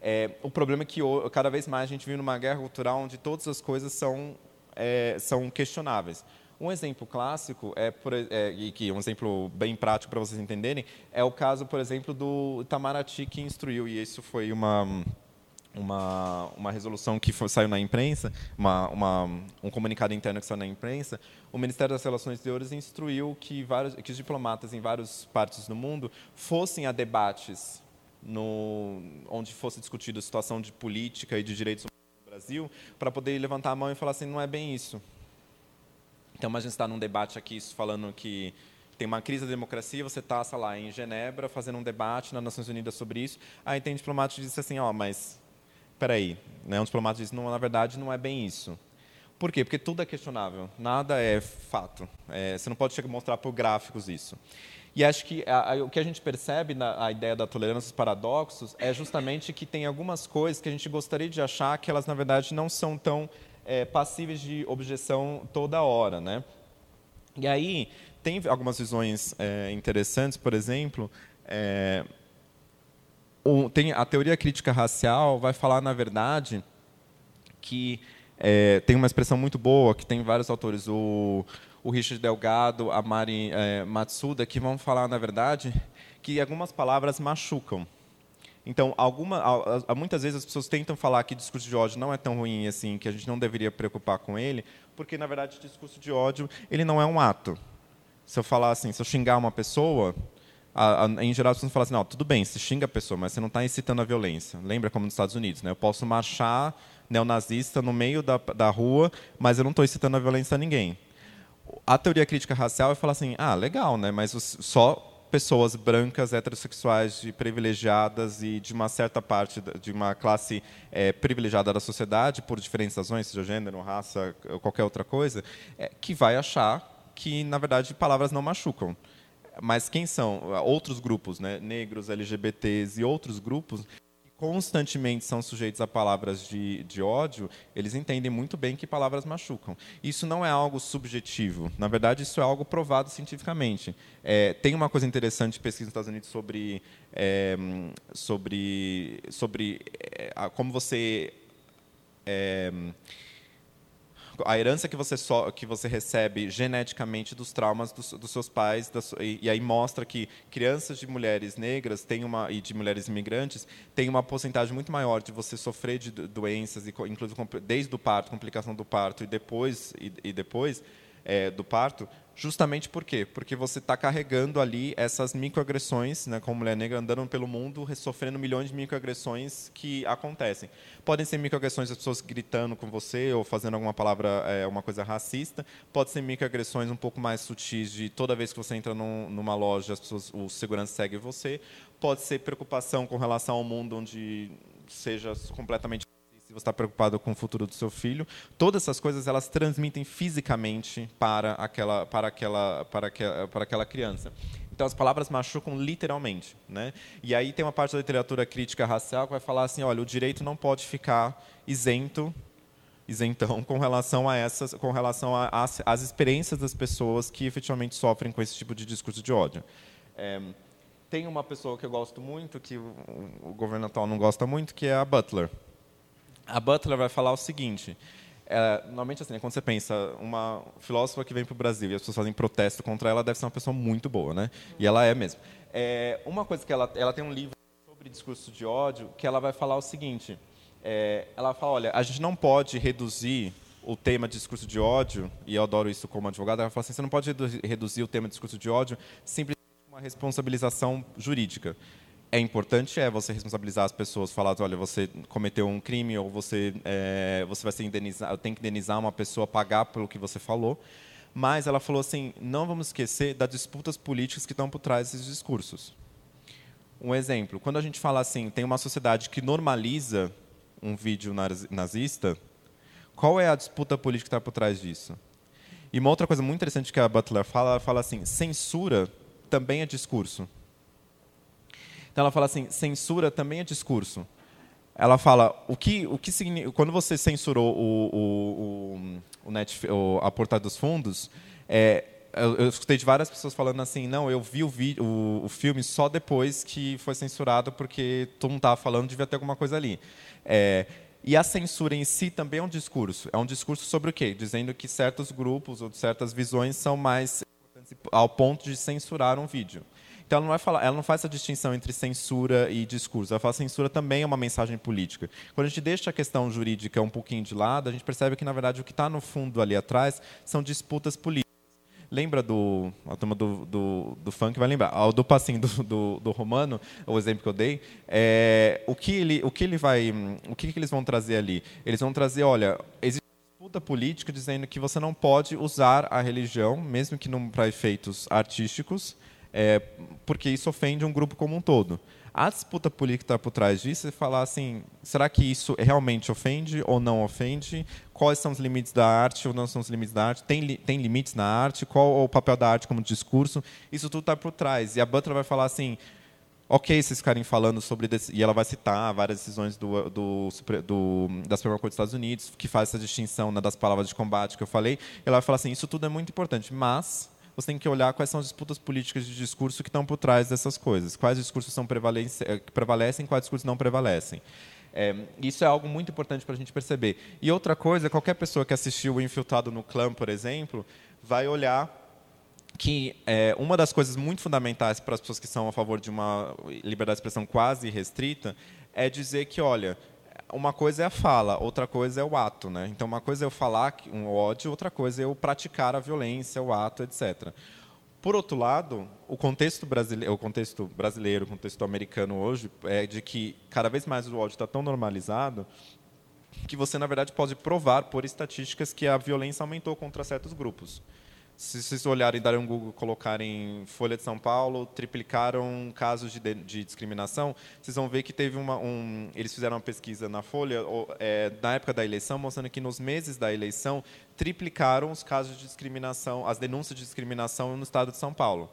É, o problema é que cada vez mais a gente vive numa guerra cultural onde todas as coisas são, é, são questionáveis. Um exemplo clássico é, por, é, e que um exemplo bem prático para vocês entenderem é o caso, por exemplo, do Itamaraty que instruiu e isso foi uma uma, uma resolução que foi, saiu na imprensa, uma, uma, um comunicado interno que saiu na imprensa, o Ministério das Relações Exteriores instruiu que, vários, que os diplomatas em várias partes do mundo fossem a debates no, onde fosse discutida a situação de política e de direitos humanos no Brasil, para poder levantar a mão e falar assim, não é bem isso. Então, imagina você está num debate aqui falando que tem uma crise da democracia, você está, sei lá, em Genebra, fazendo um debate nas Nações Unidas sobre isso, aí tem diplomata que diz assim, ó, oh, mas peraí, né? um diplomata diz, não, na verdade, não é bem isso. Por quê? Porque tudo é questionável, nada é fato. É, você não pode chegar mostrar por gráficos isso. E acho que a, a, o que a gente percebe na a ideia da tolerância dos paradoxos é justamente que tem algumas coisas que a gente gostaria de achar que elas, na verdade, não são tão é, passíveis de objeção toda hora. Né? E aí, tem algumas visões é, interessantes, por exemplo, é, tem a teoria crítica racial vai falar, na verdade, que é, tem uma expressão muito boa que tem vários autores, o, o Richard Delgado, a Mari é, Matsuda, que vão falar, na verdade, que algumas palavras machucam. Então, alguma, muitas vezes as pessoas tentam falar que discurso de ódio não é tão ruim assim, que a gente não deveria preocupar com ele, porque na verdade o discurso de ódio ele não é um ato. Se eu falar assim, se eu xingar uma pessoa, a, a, em geral, as pessoas falam assim, não, tudo bem, se xinga a pessoa, mas você não está incitando a violência. Lembra como nos Estados Unidos, né? Eu posso marchar neonazista no meio da, da rua, mas eu não estou incitando a violência a ninguém. A teoria crítica racial é falar assim, ah, legal, né? Mas só pessoas brancas, heterossexuais, privilegiadas e de uma certa parte de uma classe é, privilegiada da sociedade, por diferentes razões, seja gênero, raça, qualquer outra coisa, é, que vai achar que, na verdade, palavras não machucam. Mas quem são outros grupos, né? negros, LGBTs e outros grupos que constantemente são sujeitos a palavras de, de ódio, eles entendem muito bem que palavras machucam. Isso não é algo subjetivo. Na verdade, isso é algo provado cientificamente. É, tem uma coisa interessante de pesquisa nos Estados Unidos sobre, é, sobre, sobre é, como você é, a herança que você, que você recebe geneticamente dos traumas dos, dos seus pais, e, e, aí mostra que crianças de mulheres negras têm uma, e de mulheres imigrantes têm uma porcentagem muito maior de você sofrer de doenças, inclusive desde o parto, complicação do parto e depois, e, e depois é, do parto, justamente por quê? Porque você está carregando ali essas microagressões, né, como mulher negra andando pelo mundo, sofrendo milhões de microagressões que acontecem. Podem ser microagressões das pessoas gritando com você ou fazendo alguma palavra, é, uma coisa racista. Pode ser microagressões um pouco mais sutis de toda vez que você entra num, numa loja, as pessoas, o segurança segue você. Pode ser preocupação com relação ao mundo onde seja completamente você está preocupado com o futuro do seu filho, todas essas coisas elas transmitem fisicamente para aquela, para aquela, para aquela, para aquela criança. Então as palavras machucam literalmente, né? E aí tem uma parte da literatura crítica racial que vai falar assim, olha, o direito não pode ficar isento isentão com relação a essas, com relação às experiências das pessoas que efetivamente sofrem com esse tipo de discurso de ódio. É, tem uma pessoa que eu gosto muito, que o, o governo atual não gosta muito, que é a Butler a Butler vai falar o seguinte. É, normalmente, assim, né, quando você pensa, uma filósofa que vem para o Brasil e as pessoas fazem protesto contra ela, deve ser uma pessoa muito boa, né? E ela é mesmo. É, uma coisa que ela, ela tem um livro sobre discurso de ódio, que ela vai falar o seguinte. É, ela fala, olha, a gente não pode reduzir o tema de discurso de ódio, e eu adoro isso como advogada, ela fala assim, você não pode reduzir o tema de discurso de ódio simplesmente uma responsabilização jurídica é importante é você responsabilizar as pessoas, falar, olha, você cometeu um crime ou você é, você vai ser indenizado, tem que indenizar uma pessoa, pagar pelo que você falou. Mas ela falou assim, não vamos esquecer das disputas políticas que estão por trás desses discursos. Um exemplo, quando a gente fala assim, tem uma sociedade que normaliza um vídeo nazista, qual é a disputa política que está por trás disso? E uma outra coisa muito interessante que a Butler fala, ela fala assim, censura também é discurso. Então ela fala assim, censura também é discurso. Ela fala o que o que significa quando você censurou o, o, o, a portada dos fundos, é, eu, eu, escutei de várias pessoas falando assim, não, eu vi o, o, o filme só depois que foi censurado, porque todo mundo estava falando, devia ter alguma coisa ali. É, e a censura em si também é um discurso. É um discurso sobre o quê? Dizendo que certos grupos ou certas visões são mais ao ponto de censurar um vídeo. Então ela não, vai falar, ela não faz essa distinção entre censura e discurso. Ela fala que censura também é uma mensagem política. Quando a gente deixa a questão jurídica um pouquinho de lado, a gente percebe que, na verdade, o que está no fundo ali atrás são disputas políticas. Lembra do. A turma do, do, do funk vai lembrar. Do passinho do, do, do, romano, o exemplo que eu dei. É, o, que ele, o que ele vai. O que, que eles vão trazer ali? Eles vão trazer, olha, existe disputa política dizendo que você não pode usar a religião, mesmo que para efeitos artísticos, é, porque isso ofende um grupo como um todo. A disputa política está por trás disso é falar assim: será que isso realmente ofende ou não ofende? Quais são os limites da arte ou não são os limites da arte? Tem, tem limites na arte? Qual o papel da arte como discurso? Isso tudo está por trás. E a Butler vai falar assim: ok vocês ficarem falando sobre e ela vai citar várias decisões do, do, do da Suprema Corte dos Estados Unidos que faz essa distinção né, das palavras de combate que eu falei. Ela vai falar assim: isso tudo é muito importante, mas você tem que olhar quais são as disputas políticas de discurso que estão por trás dessas coisas. Quais discursos são eh, prevalecem quais discursos não prevalecem. É, isso é algo muito importante para a gente perceber. E outra coisa, qualquer pessoa que assistiu o Infiltrado no Clã, por exemplo, vai olhar que é, uma das coisas muito fundamentais para as pessoas que são a favor de uma liberdade de expressão quase restrita é dizer que, olha, uma coisa é a fala, outra coisa é o ato, né? Então, uma coisa é eu falar um ódio, outra coisa é eu praticar a violência, o ato, etc. Por outro lado, o contexto brasileiro, o contexto brasileiro, o contexto americano hoje é de que cada vez mais o ódio está tão normalizado que você na verdade pode provar por estatísticas que a violência aumentou contra certos grupos se vocês olharem, darem um Google, colocarem Folha de São Paulo, triplicaram casos de, de discriminação, vocês vão ver que teve uma, um, eles fizeram uma pesquisa na Folha, é, na época da eleição, mostrando que nos meses da eleição triplicaram os casos de discriminação, as denúncias de discriminação no estado de São Paulo.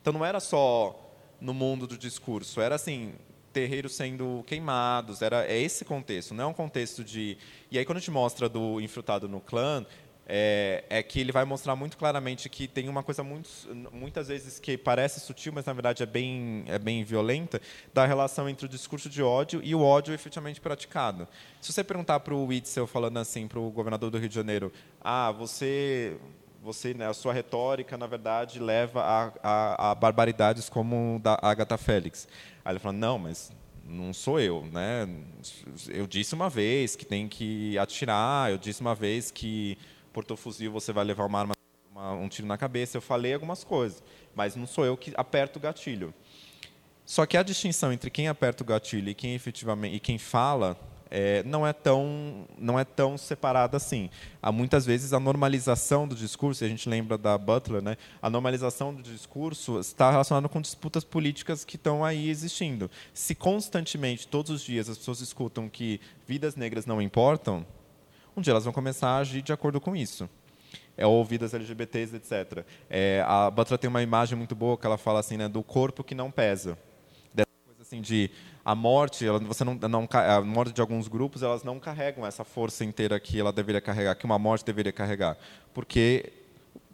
Então não era só no mundo do discurso, era assim, terreiros sendo queimados, era é esse contexto, não é um contexto de... E aí quando a gente mostra do Infrutado no Clã, é, é, que ele vai mostrar muito claramente que tem uma coisa muito, muitas vezes que parece sutil, mas na verdade é bem, é bem violenta, da relação entre o discurso de ódio e o ódio efetivamente praticado. Se você perguntar para o Witzel, falando assim, para o governador do Rio de Janeiro, ah, você, você né, a sua retórica, na verdade, leva a, a, a barbaridades como da Agatha Félix. Aí ele fala, não, mas não sou eu, né? Eu disse uma vez que tem que atirar, eu disse uma vez que portou fuzil, você vai levar uma arma, uma, um tiro na cabeça. Eu falei algumas coisas, mas não sou eu que aperto o gatilho. Só que a distinção entre quem aperta o gatilho e quem efetivamente e quem fala é, não é tão não é tão separada assim. Há muitas vezes a normalização do discurso, a gente lembra da Butler, né? A normalização do discurso está relacionada com disputas políticas que estão aí existindo. Se constantemente, todos os dias, as pessoas escutam que vidas negras não importam, um dia elas vão começar a agir de acordo com isso. É, ou vidas LGBTs, etc. É, a Batra tem uma imagem muito boa que ela fala assim, né, do corpo que não pesa. Dessa coisa assim de a morte, ela, você não, não, a morte de alguns grupos, elas não carregam essa força inteira que ela deveria carregar, que uma morte deveria carregar, porque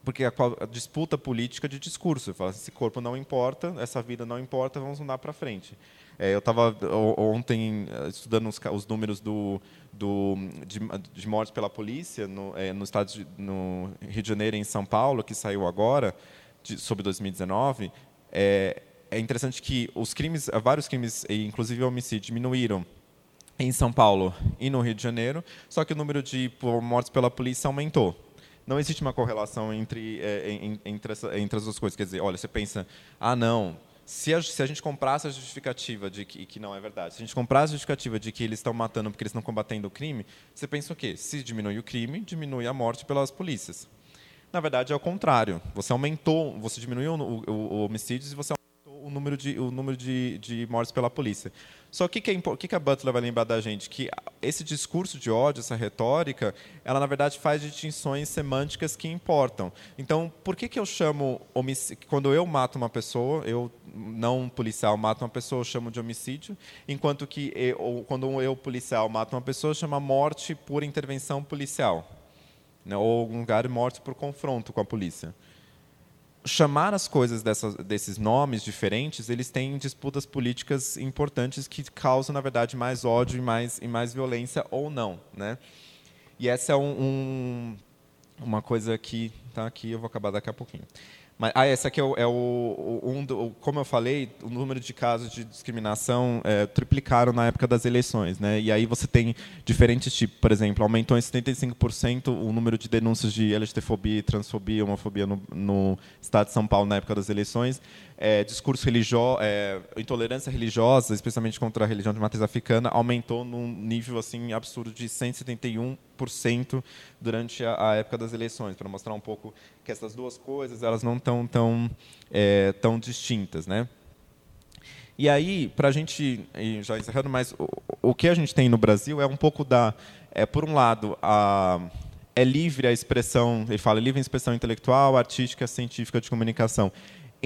porque a, a disputa política de discurso, fala, esse corpo não importa, essa vida não importa, vamos andar para frente. É, eu estava ontem eh, estudando os, os números do, do, de, de, mortes pela polícia no, é, no estado de, no Rio de Janeiro e em São Paulo, que saiu agora, de, sobre 2019. É, é interessante que os crimes, vários crimes, inclusive homicídio, diminuíram em São Paulo e no Rio de Janeiro, só que o número de mortes pela polícia aumentou. Não existe uma correlação entre, é, entre, essa, entre as duas coisas. Quer dizer, olha, você pensa, ah, não, se a, se a gente comprasse a justificativa de que, que não é verdade, se a gente comprasse a justificativa de que eles estão matando porque eles estão combatendo o crime, você pensa o quê? Se diminui o crime, diminui a morte pelas polícias. Na verdade, é o contrário. Você aumentou, você diminuiu o, o, o homicídios e você aumentou o número de, o número de, de mortes pela polícia. Só que o que, é, que, que a Butler vai lembrar da gente? Que esse discurso de ódio, essa retórica, ela na verdade faz distinções semânticas que importam. Então, por que, que eu chamo quando eu mato uma pessoa, eu não policial mato uma pessoa, eu chamo de homicídio, enquanto que eu, quando eu policial mato uma pessoa, eu chamo morte por intervenção policial, né? ou lugar morte por confronto com a polícia. Chamar as coisas desses nomes diferentes, eles têm disputas políticas importantes que causam, na verdade, mais ódio e mais, e mais violência ou não. Né? E essa é um, um, uma coisa que está aqui, eu vou acabar daqui a pouquinho. Mas, ah, esse aqui é, o, é o, um do, como eu falei, o número de casos de discriminação é, triplicaram na época das eleições, né? E aí você tem diferentes tipos, por exemplo, aumentou em 75% o número de denúncias de LGTfobia, transfobia, homofobia no, no estado de São Paulo na época das eleições é, discurso religioso, é, intolerância religiosa, especialmente contra a religião de matriz africana, aumentou num nível assim absurdo de 171% durante a, a, época das eleições, para mostrar um pouco que essas duas coisas elas não estão tão, é, tão distintas, né? E aí, para a gente, já encerrando, mas o, o, que a gente tem no Brasil é um pouco da, é, por um lado, a, é livre a expressão, ele fala livre a expressão intelectual, artística, científica, de comunicação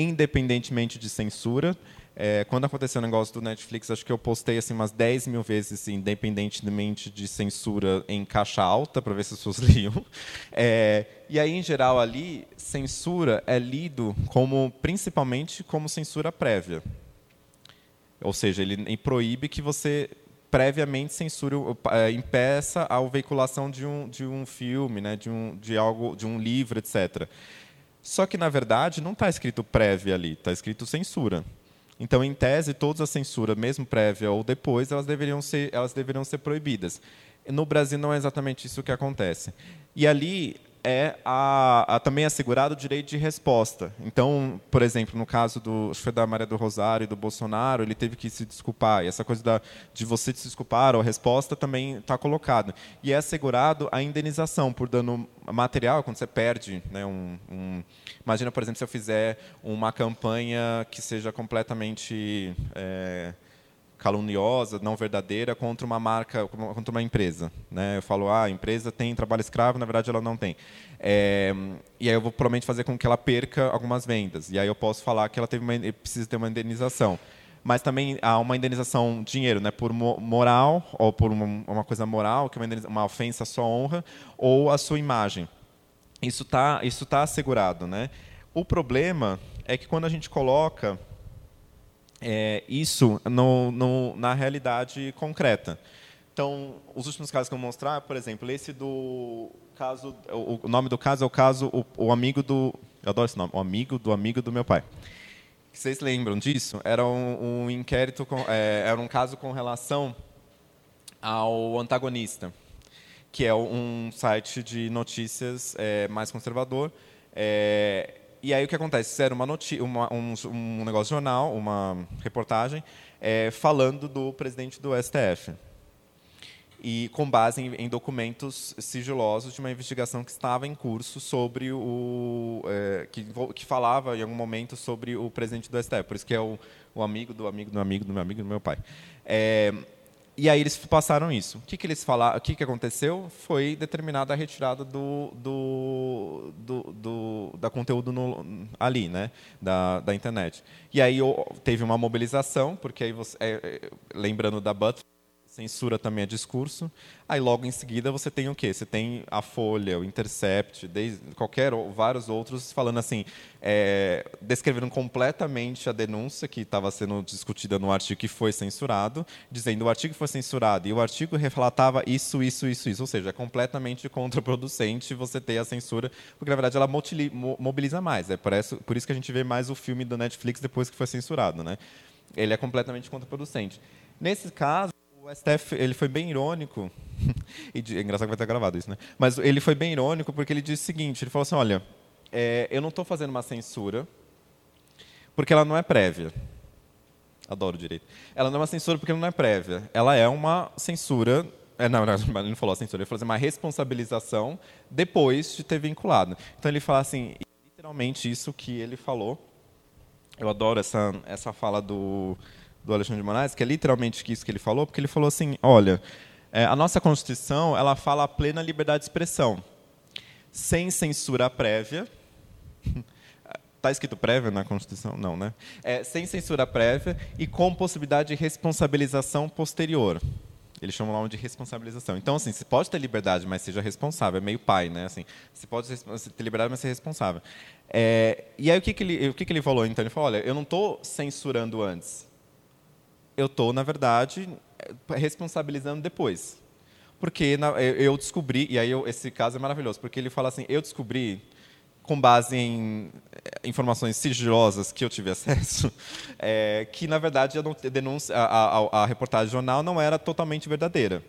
independentemente de censura. É, quando aconteceu o negócio do Netflix, acho que eu postei assim umas 10 mil vezes, assim, independentemente de censura, em caixa alta, para ver se as pessoas liam. É, e aí, em geral, ali, censura é lido como, principalmente, como censura prévia. Ou seja, ele proíbe que você previamente censure, é, impeça a veiculação de um, de um filme, né, de, um, de, algo, de um livro, etc. Só que, na verdade, não está escrito prévia ali, está escrito censura. Então, em tese, todas as censuras, mesmo prévia ou depois, elas deveriam ser, elas deveriam ser proibidas. No Brasil não é exatamente isso que acontece. E ali é a, a, também assegurado o direito de resposta. Então, por exemplo, no caso do, acho que foi da Maria do Rosário e do Bolsonaro, ele teve que se desculpar. E essa coisa da, de você se desculpar ou a resposta também está colocada. E é assegurado a indenização por dano material, quando você perde. Né, um, um, imagina, por exemplo, se eu fizer uma campanha que seja completamente... É, caluniosa, não verdadeira contra uma marca, contra uma empresa. Né? Eu falo, ah, a empresa tem trabalho escravo, na verdade ela não tem. É, e aí eu vou provavelmente fazer com que ela perca algumas vendas. E aí eu posso falar que ela teve uma, precisa ter uma indenização. Mas também há uma indenização dinheiro, né, por moral ou por uma, coisa moral, que é uma, uma ofensa à sua honra ou à sua imagem. Isso está isso tá assegurado, né? O problema é que quando a gente coloca é, isso no, no, na realidade concreta. Então, os últimos casos que eu vou mostrar, por exemplo, esse do caso, o, o nome do caso é o caso o, o, amigo do, eu adoro esse nome, o amigo do amigo do meu pai. Vocês lembram disso? Era um, um inquérito, com, é, era um caso com relação ao antagonista, que é um site de notícias é, mais conservador. É, e aí o que acontece? Fizeram uma uma, um, um negócio jornal, uma reportagem, é, falando do presidente do STF. E com base em, em, documentos sigilosos de uma investigação que estava em curso sobre o. É, que, que falava em algum momento sobre o presidente do STF. Por isso que é o, o amigo do amigo do amigo do meu amigo do meu pai. É, e aí eles passaram isso. O que, que eles falaram? O que, que aconteceu? Foi determinada a retirada do, do, do, do da conteúdo no, ali, né, da, da internet. E aí teve uma mobilização, porque aí você, é, é lembrando da Butler, censura também é discurso. Aí logo em seguida você tem o quê? Você tem a Folha, o Intercept, desde, qualquer vários outros falando assim, é, descrevendo completamente a denúncia que estava sendo discutida no artigo que foi censurado, dizendo o artigo foi censurado e o artigo relatava isso, isso, isso, isso. Ou seja, é completamente contraproducente você ter a censura, porque na verdade ela mobiliza mais. É por isso, por isso que a gente vê mais o filme do Netflix depois que foi censurado, né? Ele é completamente contraproducente. Nesse caso o STF ele foi bem irônico, e é engraçado que vai ter gravado isso, né? Mas ele foi bem irônico porque ele disse o seguinte: ele falou assim, olha, é, eu não estou fazendo uma censura porque ela não é prévia. Adoro direito. Ela não é uma censura porque ela não é prévia. Ela é uma censura. É, não, não, ele não falou censura, ele falou assim, uma responsabilização depois de ter vinculado. Então ele fala assim, literalmente isso que ele falou. Eu adoro essa, essa fala do, do Alexandre de Moraes, que é literalmente isso que ele falou, porque ele falou assim: olha, é, a nossa Constituição ela fala a plena liberdade de expressão, sem censura prévia. Está escrito prévia na Constituição? Não, né? É, sem censura prévia e com possibilidade de responsabilização posterior. Eles chamam lá de responsabilização. Então, assim, você pode ter liberdade, mas seja responsável. É meio pai, né? Assim, você pode ter liberdade, mas ser responsável. É, e aí, o que, que, ele, o que, que ele falou? Então, ele falou, olha, eu não estou censurando antes. Eu estou, na verdade, responsabilizando depois. Porque na, eu descobri, e aí eu, esse caso é maravilhoso, porque ele fala assim, eu descobri com base em eh, informações sigilosas que eu tive acesso, é, que na verdade a, denúncia, a, a, a, reportagem jornal não era totalmente verdadeira.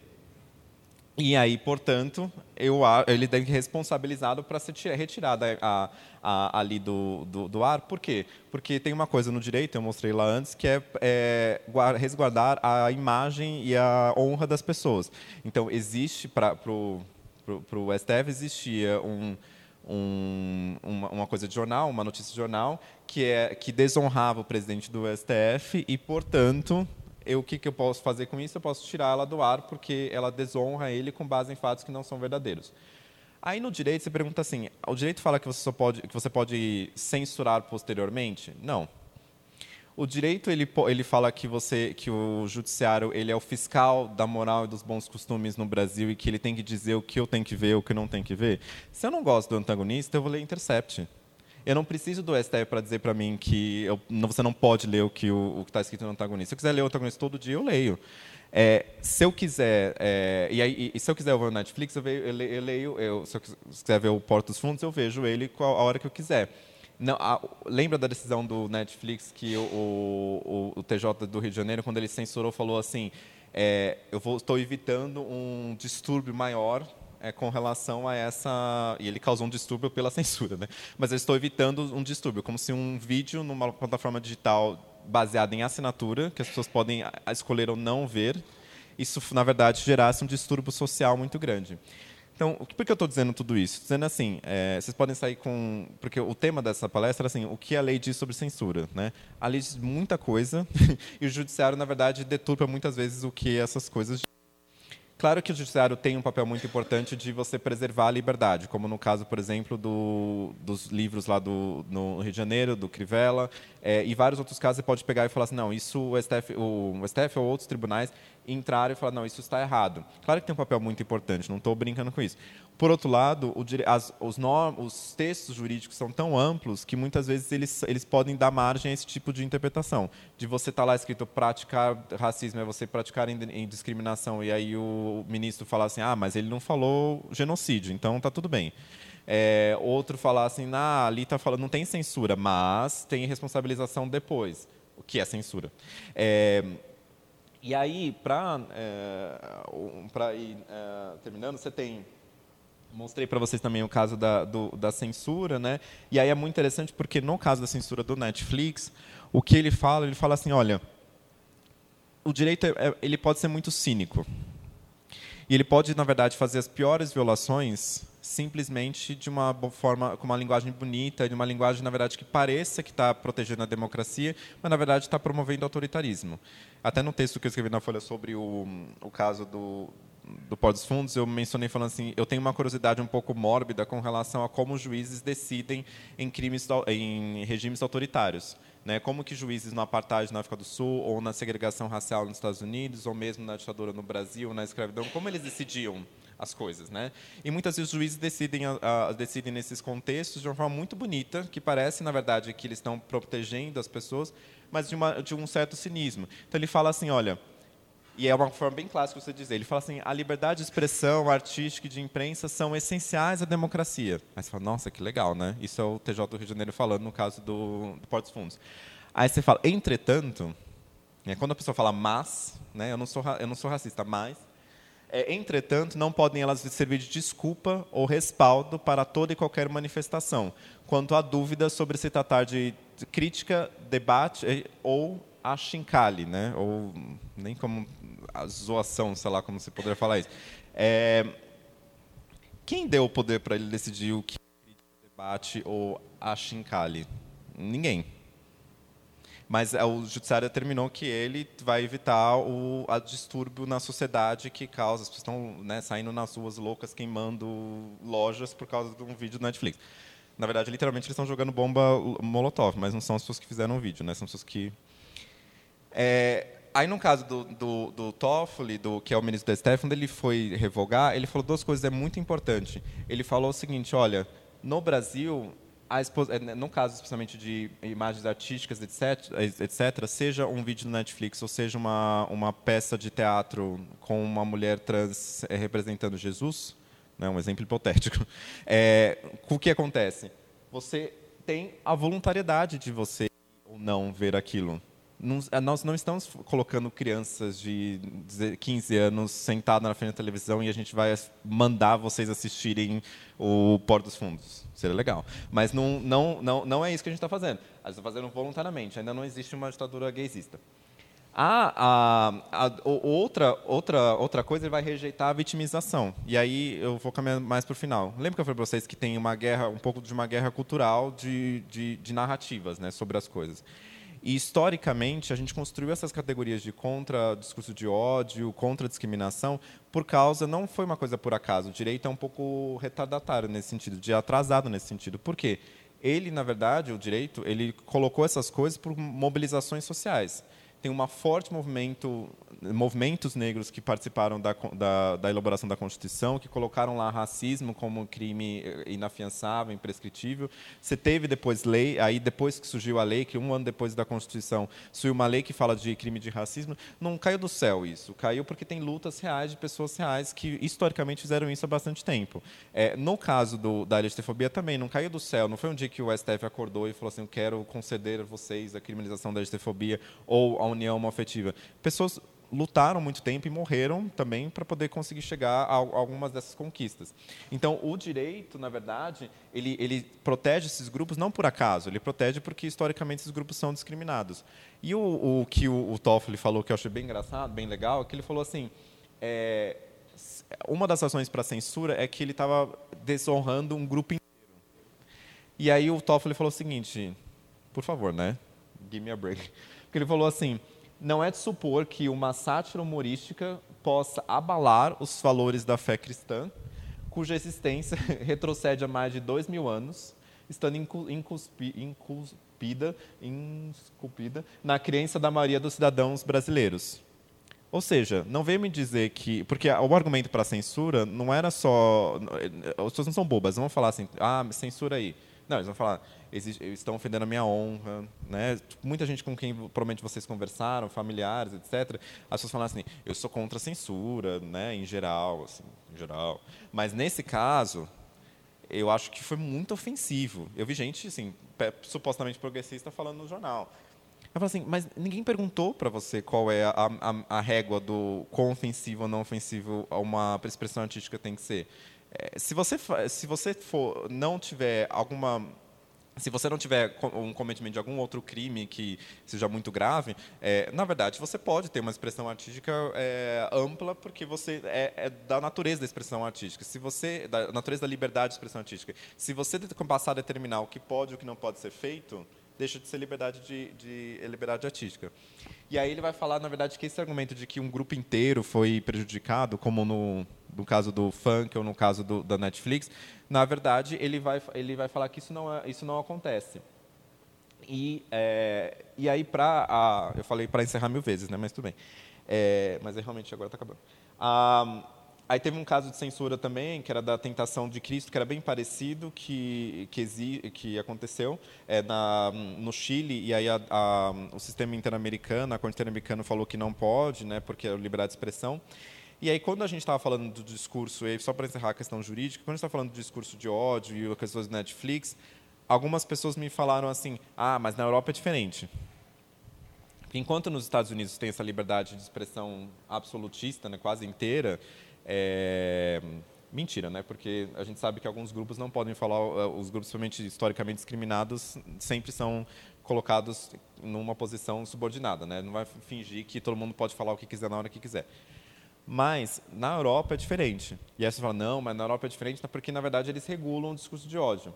E aí, portanto, eu, ele deve ser responsabilizado para ser retirada a, a, ali do, do, do, ar. Por quê? Porque tem uma coisa no direito, eu mostrei lá antes, que é, é resguardar a imagem e a honra das pessoas. Então, existe, para o STF, existia um, um, uma, uma, coisa de jornal, uma notícia de jornal, que, é, que desonrava o presidente do STF e, portanto, eu, o que, que eu posso fazer com isso? Eu posso tirar ela do ar porque ela desonra ele com base em fatos que não são verdadeiros. Aí no direito você pergunta assim: o direito fala que você só pode que você pode censurar posteriormente? Não. O direito ele, ele fala que você que o judiciário ele é o fiscal da moral e dos bons costumes no Brasil e que ele tem que dizer o que eu tenho que ver, o que não tenho que ver. Se eu não gosto do antagonista, eu vou ler Intercept. Eu não preciso do STF para dizer para mim que eu, você não pode ler o que está escrito no antagonista. Se eu quiser ler o antagonista todo dia, eu leio. É, se eu quiser, é, e, aí, e, se eu quiser ver o Netflix, eu, eu leio, eu, se eu quiser ver o Porto dos Fundos, eu vejo ele a hora que eu quiser. Não, a, lembra da decisão do Netflix que o, o, o, TJ do Rio de Janeiro, quando ele censurou, falou assim: é, eu estou evitando um distúrbio maior é, com relação a essa. E ele causou um distúrbio pela censura, né? Mas eu estou evitando um distúrbio, como se um vídeo numa plataforma digital baseada em assinatura, que as pessoas podem escolher ou não ver, isso, na verdade, gerasse um distúrbio social muito grande. Então, por que eu estou dizendo tudo isso? Dizendo assim, é, vocês podem sair com... Porque o tema dessa palestra é assim, o que a lei diz sobre censura. Né? A lei diz muita coisa e o judiciário, na verdade, deturpa muitas vezes o que essas coisas Claro que o judiciário tem um papel muito importante de você preservar a liberdade, como no caso, por exemplo, do, dos livros lá do, no Rio de Janeiro, do Crivella, é, e vários outros casos você pode pegar e falar assim, não, isso o STF, o, o STF ou outros tribunais entraram e falar não, isso está errado. Claro que tem um papel muito importante, não estou brincando com isso. Por outro lado, o, as, os, os textos jurídicos são tão amplos que muitas vezes eles, eles podem dar margem a esse tipo de interpretação. De você estar tá lá escrito praticar racismo é você praticar em, em discriminação e aí o ministro falar assim, ah, mas ele não falou genocídio, então está tudo bem. É, outro falar assim, ah, ali está falando, não tem censura, mas tem responsabilização depois. O que é censura? É, e aí, para é, ir é, terminando, você tem mostrei para vocês também o caso da, do, da censura, né? E aí é muito interessante porque no caso da censura do Netflix, o que ele fala, ele fala assim, olha, o direito é, é ele pode ser muito cínico e ele pode na verdade fazer as piores violações simplesmente de uma forma com uma linguagem bonita, de uma linguagem na verdade que pareça que está protegendo a democracia, mas na verdade está promovendo autoritarismo. Até no texto que eu escrevi na Folha sobre o, o caso do, do Pó dos Fundos, eu mencionei falando assim, eu tenho uma curiosidade um pouco mórbida com relação a como os juízes decidem em crimes em regimes autoritários. Né? Como que juízes no apartheid na África do Sul, ou na segregação racial nos Estados Unidos, ou mesmo na ditadura no Brasil, na escravidão, como eles decidiam as coisas, né? E muitas vezes os juízes decidem, decidem nesses contextos de uma forma muito bonita, que parece, na verdade, que eles estão protegendo as pessoas, mas de, uma, de um certo cinismo. Então ele fala assim, olha, e é uma forma bem clássica você dizer. Ele fala assim: a liberdade de expressão artística e de imprensa são essenciais à democracia. Aí você fala: nossa, que legal, né? Isso é o TJ do Rio de Janeiro falando no caso do, do Portos Fundos. Aí você fala: entretanto, é, quando a pessoa fala mas, né? Eu não sou eu não sou racista, mas é, entretanto, não podem elas servir de desculpa ou respaldo para toda e qualquer manifestação, quanto há dúvidas sobre se tratar de crítica, debate ou achincalhe, né? ou nem como a zoação, sei lá como se poderia falar isso. É, quem deu o poder para ele decidir o que é debate ou achincalhe? Ninguém. Mas é, o judiciário determinou que ele vai evitar o a distúrbio na sociedade que causa. As pessoas estão né, saindo nas ruas loucas, queimando lojas por causa de um vídeo do Netflix. Na verdade, literalmente, eles estão jogando bomba molotov, mas não são as pessoas que fizeram o vídeo, né? são as pessoas que... É, aí, no caso do, do, do Toffoli, do, que é o ministro da STF, ele foi revogar, ele falou duas coisas é muito importante. Ele falou o seguinte, olha, no Brasil, é, no caso especialmente de imagens artísticas, etc., etc., seja um vídeo no Netflix ou seja uma, uma peça de teatro com uma mulher trans é, representando Jesus, né, um exemplo hipotético, é, o que acontece? Você tem a voluntariedade de você ou não ver aquilo. Eh, nós não estamos colocando crianças de 15 anos sentadas na frente da televisão e a gente vai mandar vocês assistirem o Porto dos Fundos. Seria legal. Mas não, não, não, não é isso que a gente está fazendo. A gente está fazendo voluntariamente. Ainda não existe uma ditadura gaysista. A, a, a, outra, outra, outra coisa, ele vai rejeitar a vitimização. E aí eu vou caminhar mais para o final. Lembra que eu falei para vocês que tem uma guerra, um pouco de uma guerra cultural de, de, de narrativas né, sobre as coisas. E, historicamente, a gente construiu essas categorias de contra discurso de ódio, contra discriminação, por causa, não foi uma coisa por acaso. O direito é um pouco retardatário nesse sentido, de atrasado nesse sentido. Por quê? Ele, na verdade, o direito, ele colocou essas coisas por mobilizações sociais tem um forte movimento, movimentos negros que participaram da, da, da, elaboração da Constituição, que colocaram lá racismo como crime inafiançável, imprescritível. Você teve depois lei, aí depois que surgiu a lei, que um ano depois da Constituição surgiu uma lei que fala de crime de racismo, não caiu do céu isso, caiu porque tem lutas reais de pessoas reais que historicamente fizeram isso há bastante tempo. É, no caso do, da LGTfobia também, não caiu do céu, não foi um dia que o STF acordou e falou assim, eu quero conceder a vocês a criminalização da LGTfobia ou a união homoafetiva. Pessoas lutaram muito tempo e morreram também para poder conseguir chegar a, algumas dessas conquistas. Então, o direito, na verdade, ele, ele protege esses grupos não por acaso, ele protege porque historicamente esses grupos são discriminados. E o, o que o, o Toffoli falou que eu achei bem engraçado, bem legal, é que ele falou assim, é, uma das razões para a censura é que ele estava desonrando um grupo inteiro. E aí o Toffoli falou o seguinte, por favor, né? Give me a break. Porque ele falou assim: não é de supor que uma sátira humorística possa abalar os valores da fé cristã, cuja existência retrocede a mais de dois mil anos, estando incuspida, inculpida na crença da maioria dos cidadãos brasileiros. Ou seja, não veio me dizer que. Porque o argumento para a censura não era só. As pessoas não são bobas, vão falar assim, ah, censura aí. Não, eles vão falar, estão ofendendo a minha honra, né? Muita gente com quem provavelmente vocês conversaram, familiares, etc. As pessoas falam assim, eu sou contra a censura, né? Em geral, assim, em geral. Mas nesse caso, eu acho que foi muito ofensivo. Eu vi gente, assim, supostamente progressista falando no jornal. Eu falo assim, mas ninguém perguntou para você qual é a, a, a, régua do quão ofensivo ou não ofensivo uma expressão artística tem que ser. É, se você se você for não tiver alguma se você não tiver um cometimento de algum outro crime que seja muito grave, é, na verdade você pode ter uma expressão artística é, ampla porque você é, é, da natureza da expressão artística. Se você da natureza da liberdade de expressão artística. Se você passar a determinar o que pode e o que não pode ser feito, deixa de ser liberdade de, de liberdade artística. E aí ele vai falar, na verdade, que esse argumento de que um grupo inteiro foi prejudicado, como no, no caso do funk ou no caso do, da Netflix, na verdade ele vai ele vai falar que isso não é, isso não acontece. E é, e aí para eu falei para encerrar mil vezes, né? Mas tudo bem. É, mas realmente agora está acabando. Ah, Aí teve um caso de censura também, que era da Tentação de Cristo, que era bem parecido, que, que, que aconteceu é, na, no Chile, e aí a, a, o sistema interamericano, a Corte Interamericana falou que não pode, né, porque é liberdade de expressão. E aí, quando a gente estava falando do discurso, e só para encerrar a questão jurídica, quando a gente estava falando do discurso de ódio e as questões do Netflix, algumas pessoas me falaram assim, ah, mas na Europa é diferente. Enquanto nos Estados Unidos tem essa liberdade de expressão absolutista, né, quase inteira, é, mentira, né? Porque a gente sabe que alguns grupos não podem falar, eh, os grupos somente historicamente discriminados sempre são colocados numa posição subordinada, né? Não vai fingir que todo mundo pode falar o que quiser na hora que quiser. Mas na Europa é diferente. E aí você fala, não, mas na Europa é diferente porque, na verdade, eles regulam o discurso de ódio.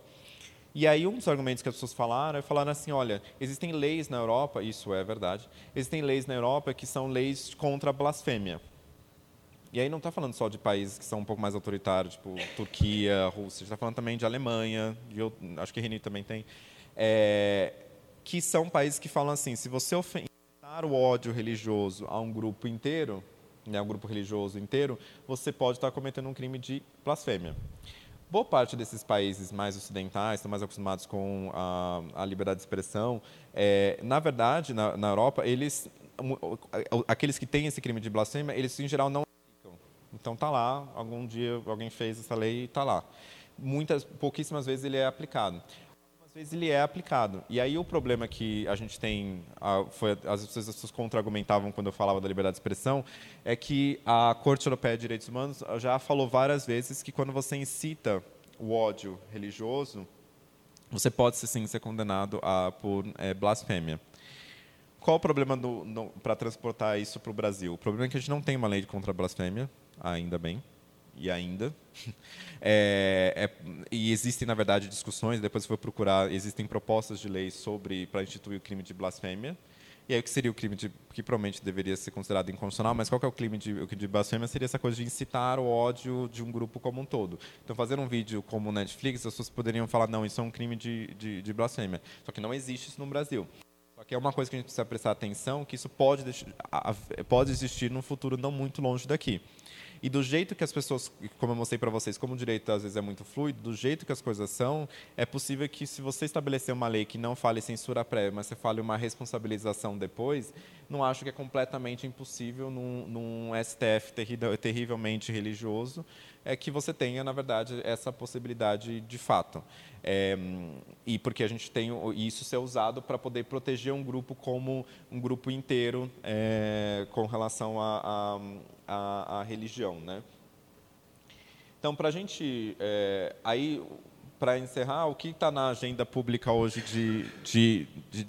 E aí um dos argumentos que as pessoas falaram é falaram assim, olha, existem leis na Europa, isso é verdade, existem leis na Europa que são leis contra a blasfêmia. E aí não está falando só de países que são um pouco mais autoritários, tipo Turquia, Rússia, está falando também de Alemanha, de, acho que Reino também tem, é, que são países que falam assim, se você incitar o ódio religioso a um grupo inteiro, né, um grupo religioso inteiro, você pode estar cometendo um crime de blasfêmia. Boa parte desses países mais ocidentais estão mais acostumados com a, a liberdade de expressão. É, na verdade, na, na Europa, eles, aqueles que têm esse crime de blasfêmia, eles em geral não aplicam. Então tá lá, algum dia alguém fez essa lei e está lá. Muitas, pouquíssimas vezes ele é aplicado vezes ele é aplicado. E aí o problema que a gente tem, foi, as pessoas contra-argumentavam quando eu falava da liberdade de expressão, é que a Corte Europeia de Direitos Humanos já falou várias vezes que quando você incita o ódio religioso, você pode sim ser condenado a, por é, blasfêmia. Qual o problema para transportar isso para o Brasil? O problema é que a gente não tem uma lei contra a blasfêmia, ainda bem e ainda. É, é, e existem, na verdade, discussões, depois foi procurar, existem propostas de lei sobre para instituir o crime de blasfêmia. E aí o que seria o crime de, que provavelmente deveria ser considerado inconstitucional, mas qual é o crime de, o de blasfêmia? Seria essa coisa de incitar o ódio de um grupo como um todo. Então, fazer um vídeo como o Netflix, as pessoas poderiam falar, não, isso é um crime de, de, de blasfêmia. Só que não existe isso no Brasil. Só que é uma coisa que a gente precisa prestar atenção, que isso pode, pode existir num futuro não muito longe daqui. E do jeito que as pessoas, como eu mostrei para vocês, como o direito às vezes é muito fluido, do jeito que as coisas são, é possível que se você estabelecer uma lei que não fale censura prévia, mas você fale uma responsabilização depois, não acho que é completamente impossível num, num STF terrivelmente religioso, é que você tenha, na verdade, essa possibilidade de fato. É, e porque a gente tem isso ser usado para poder proteger um grupo como um grupo inteiro é, com relação à a, a, a, religião, né? Então, para a gente, é, aí, para encerrar, o que está na agenda pública hoje de, de, de,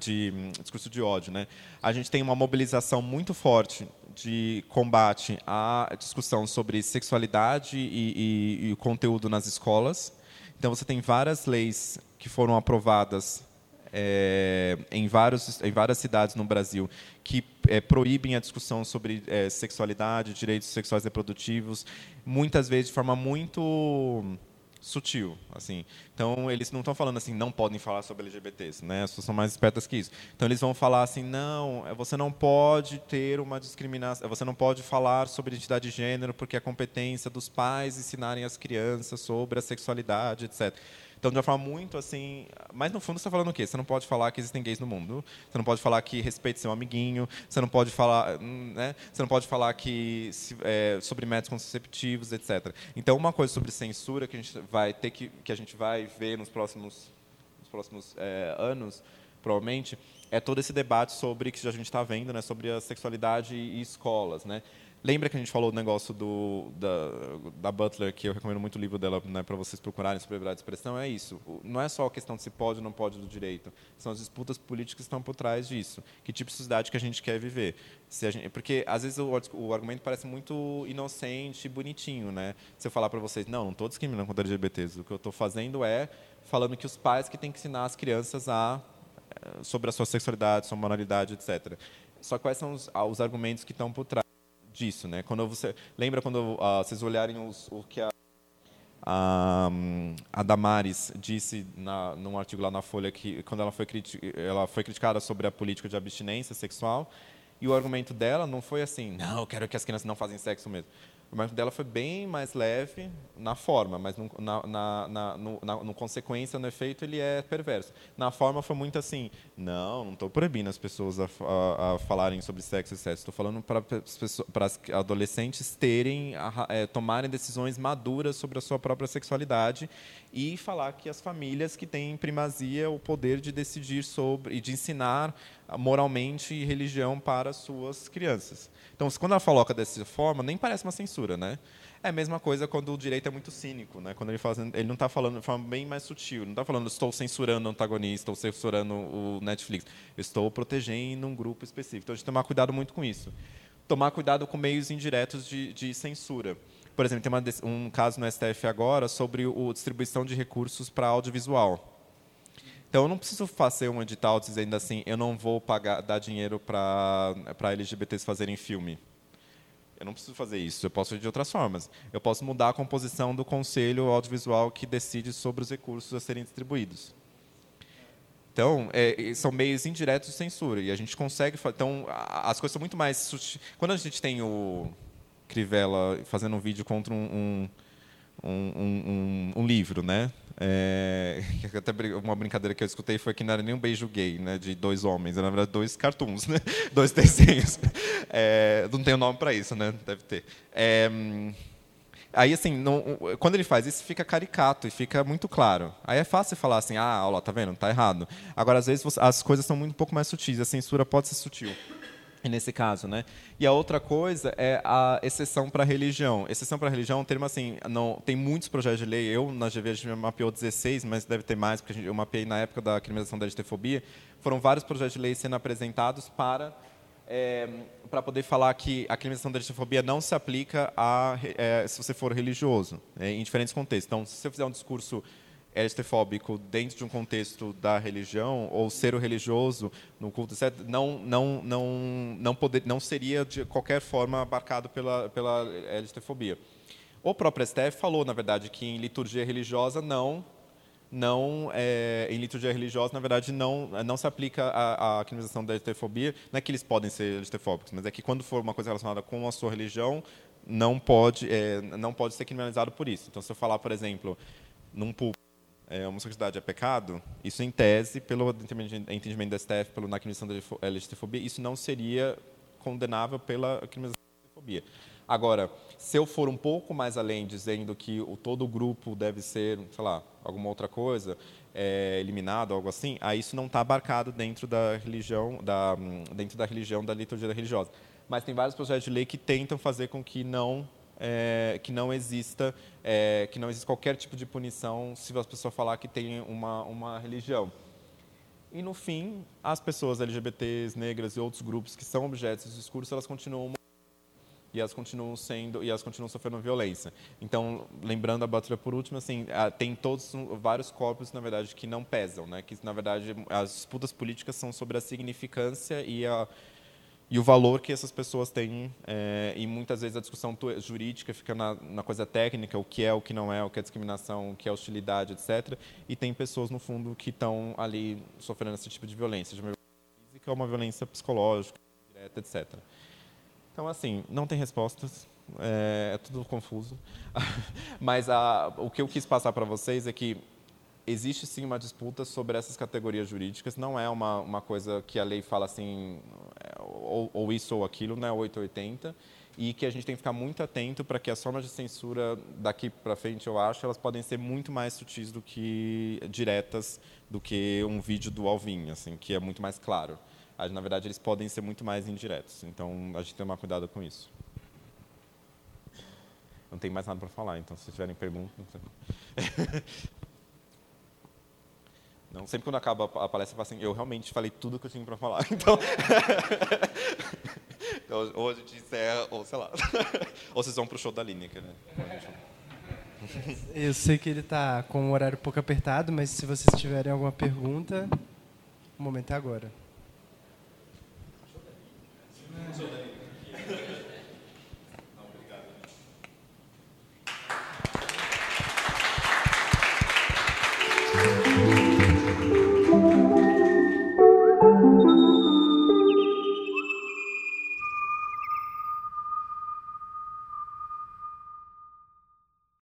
de hum, discurso de ódio, né? A gente tem uma mobilização muito forte de combate à discussão sobre sexualidade e, e, e o conteúdo nas escolas. Então, você tem várias leis que foram aprovadas é, em, vários, em várias cidades no Brasil que é, proíbem a discussão sobre é, sexualidade, direitos sexuais reprodutivos, muitas vezes de forma muito sutil, assim. Então eles não estão falando assim, não podem falar sobre LGBTs, né? As pessoas são mais espertas que isso. Então eles vão falar assim, não, é, você não pode ter uma discriminação, você não pode falar sobre identidade de gênero porque é competência dos pais ensinarem as crianças sobre a sexualidade, etc. Então, de uma forma muito assim. Mas no fundo, você está falando o quê? Você não pode falar que existem gays no mundo. Você não pode falar que respeite seu amiguinho. Você não pode falar. Né? Você não pode falar que, é, sobre métodos contraceptivos, etc. Então, uma coisa sobre censura que a gente vai ter que, que a gente vai ver nos próximos, nos próximos é, anos, provavelmente, é todo esse debate sobre que a gente está vendo, né, sobre a sexualidade e escolas, né? Lembra que a gente falou do negócio do, da, da Butler, que eu recomendo muito o livro dela né, para vocês procurarem sobre liberdade de expressão? É isso. Não é só a questão de se pode ou não pode do direito. São as disputas políticas que estão por trás disso. Que tipo de sociedade que a gente quer viver. Gente, porque, às vezes, o, o, argumento parece muito inocente e bonitinho. Né? Se eu falar para vocês, não, não estou discriminando contra LGBTs. O que eu estou fazendo é falando que os pais que têm que ensinar as crianças a eh, sobre a sua sexualidade, sua moralidade, etc. Só quais são os, os argumentos que estão por trás disso, né? Quando você lembra quando uh, vocês olharem os, o que a, a, a Damares disse na, num artigo lá na Folha que quando ela foi ela foi criticada sobre a política de abstinência sexual e o argumento dela não foi assim, não, eu quero que as crianças não fazem sexo mesmo. O argumento dela foi bem mais leve na forma, mas no, na, na, na, no, no consequência, no efeito, ele é perverso. Na forma foi muito assim, não, não estou proibindo as pessoas a, a, a, falarem sobre sexo e sexo. Estou falando para as adolescentes terem, a, é, tomarem decisões maduras sobre a sua própria sexualidade e falar que as famílias que têm primazia o poder de decidir sobre e de ensinar moralmente e religião para suas crianças. Então, quando ela coloca dessa forma, nem parece uma censura, né? É a mesma coisa quando o direito é muito cínico, né? Quando ele, faz, ele não está falando de forma bem mais sutil, não está falando estou censurando o antagonista, estou censurando o Netflix, estou protegendo um grupo específico. Então, a gente tomar cuidado muito com isso. Tomar cuidado com meios indiretos de, de censura. Por exemplo, tem uma, um caso no STF agora sobre a distribuição de recursos para audiovisual. Então, eu não preciso fazer um edital dizendo assim, eu não vou pagar, dar dinheiro para LGBTs fazerem filme. Eu não preciso fazer isso, eu posso fazer de outras formas. Eu posso mudar a composição do conselho audiovisual que decide sobre os recursos a serem distribuídos. Então, é, são meios indiretos de censura. E a gente consegue. Então, as coisas são muito mais. Quando a gente tem o Crivella fazendo um vídeo contra um, um, um, um livro, né? É, até uma brincadeira que eu escutei foi que não era nem um beijo gay, né, de dois homens, era na verdade dois cartoons, né, dois desenhos. É, não tem o nome para isso, né? Deve ter. É, Aí, assim, não, quando ele faz isso, fica caricato e fica muito claro. Aí é fácil falar assim, ah, olha tá vendo? Tá errado. Agora, às vezes, as coisas são muito um pouco mais sutis. A censura pode ser sutil. Nesse caso, né? E a outra coisa é a exceção para religião. Exceção para religião é um termo assim, não, tem muitos projetos de lei. Eu, na GV, a gente mapeou 16, mas deve ter mais, porque eu mapeei na época da criminalização da LGTfobia. Foram vários projetos de lei sendo apresentados para é, para poder falar que a criminalização da LGBTfobia não se aplica a é, se você for religioso, é, em diferentes contextos. Então, se você fizer um discurso LGBTfóbico dentro de um contexto da religião ou ser o religioso no culto, etc., não não não não poder não seria de qualquer forma abarcado pela pela LGBTfobia. O próprio STF falou, na verdade, que em liturgia religiosa não não é, em liturgia religiosa, na verdade, não, não se aplica a, a criminalização da LGBTfobia. Não é que eles podem ser LGBTfóbicos, mas é que quando for uma coisa relacionada com a sua religião, não pode, é, não pode ser criminalizado por isso. Então, se eu falar, por exemplo, num público, é, homossexualidade é pecado, isso em tese, pelo entendimento da STF, pela na criminalização da LGBTfobia, isso não seria condenável pela criminalização da LGBTfobia. Agora, se eu for um pouco mais além, dizendo que o, todo o grupo deve ser, sei lá, alguma outra coisa, é, eliminado, algo assim, aí isso não está abarcado dentro da religião, da, dentro da religião, da liturgia religiosa. Mas tem vários projetos de lei que tentam fazer com que não é, que não exista é, que não exista qualquer tipo de punição se a pessoa falar que tem uma uma religião. E no fim, as pessoas LGBTs, negras e outros grupos que são objetos de discurso, elas continuam e elas continuam sendo e elas continuam sofrendo violência. Então, lembrando a batalha por último, assim, tem todos vários corpos na verdade que não pesam, né? Que na verdade as disputas políticas são sobre a significância e a e o valor que essas pessoas têm é, e muitas vezes a discussão jurídica fica na, na, coisa técnica o que é o que não é o que é discriminação o que é hostilidade etc e tem pessoas no fundo que estão ali sofrendo esse tipo de violência de uma violência física ou uma violência psicológica direta etc então, assim, não tem respostas, é, é tudo confuso. Mas a, o que eu quis passar para vocês é que existe sim uma disputa sobre essas categorias jurídicas, não é uma, uma coisa que a lei fala assim, é, ou, ou isso ou aquilo, não é 880, e que a gente tem que ficar muito atento para que as formas de censura daqui para frente, eu acho, elas podem ser muito mais sutis do que diretas do que um vídeo do Alvin, assim, que é muito mais claro na verdade, eles podem ser muito mais indiretos. Então, a gente tem que tomar cuidado com isso. Não tem mais nada para falar, então, se tiverem perguntas... Não, sempre quando acaba a palestra, eu falo assim, eu realmente falei tudo que eu tinha para falar. Então, então, ou a gente encerra, ou sei lá. ou vocês vão para o show da Lineker, né? Eu sei que ele está com um horário pouco apertado, mas se vocês tiverem alguma pergunta, o momento é agora. Não, obrigado.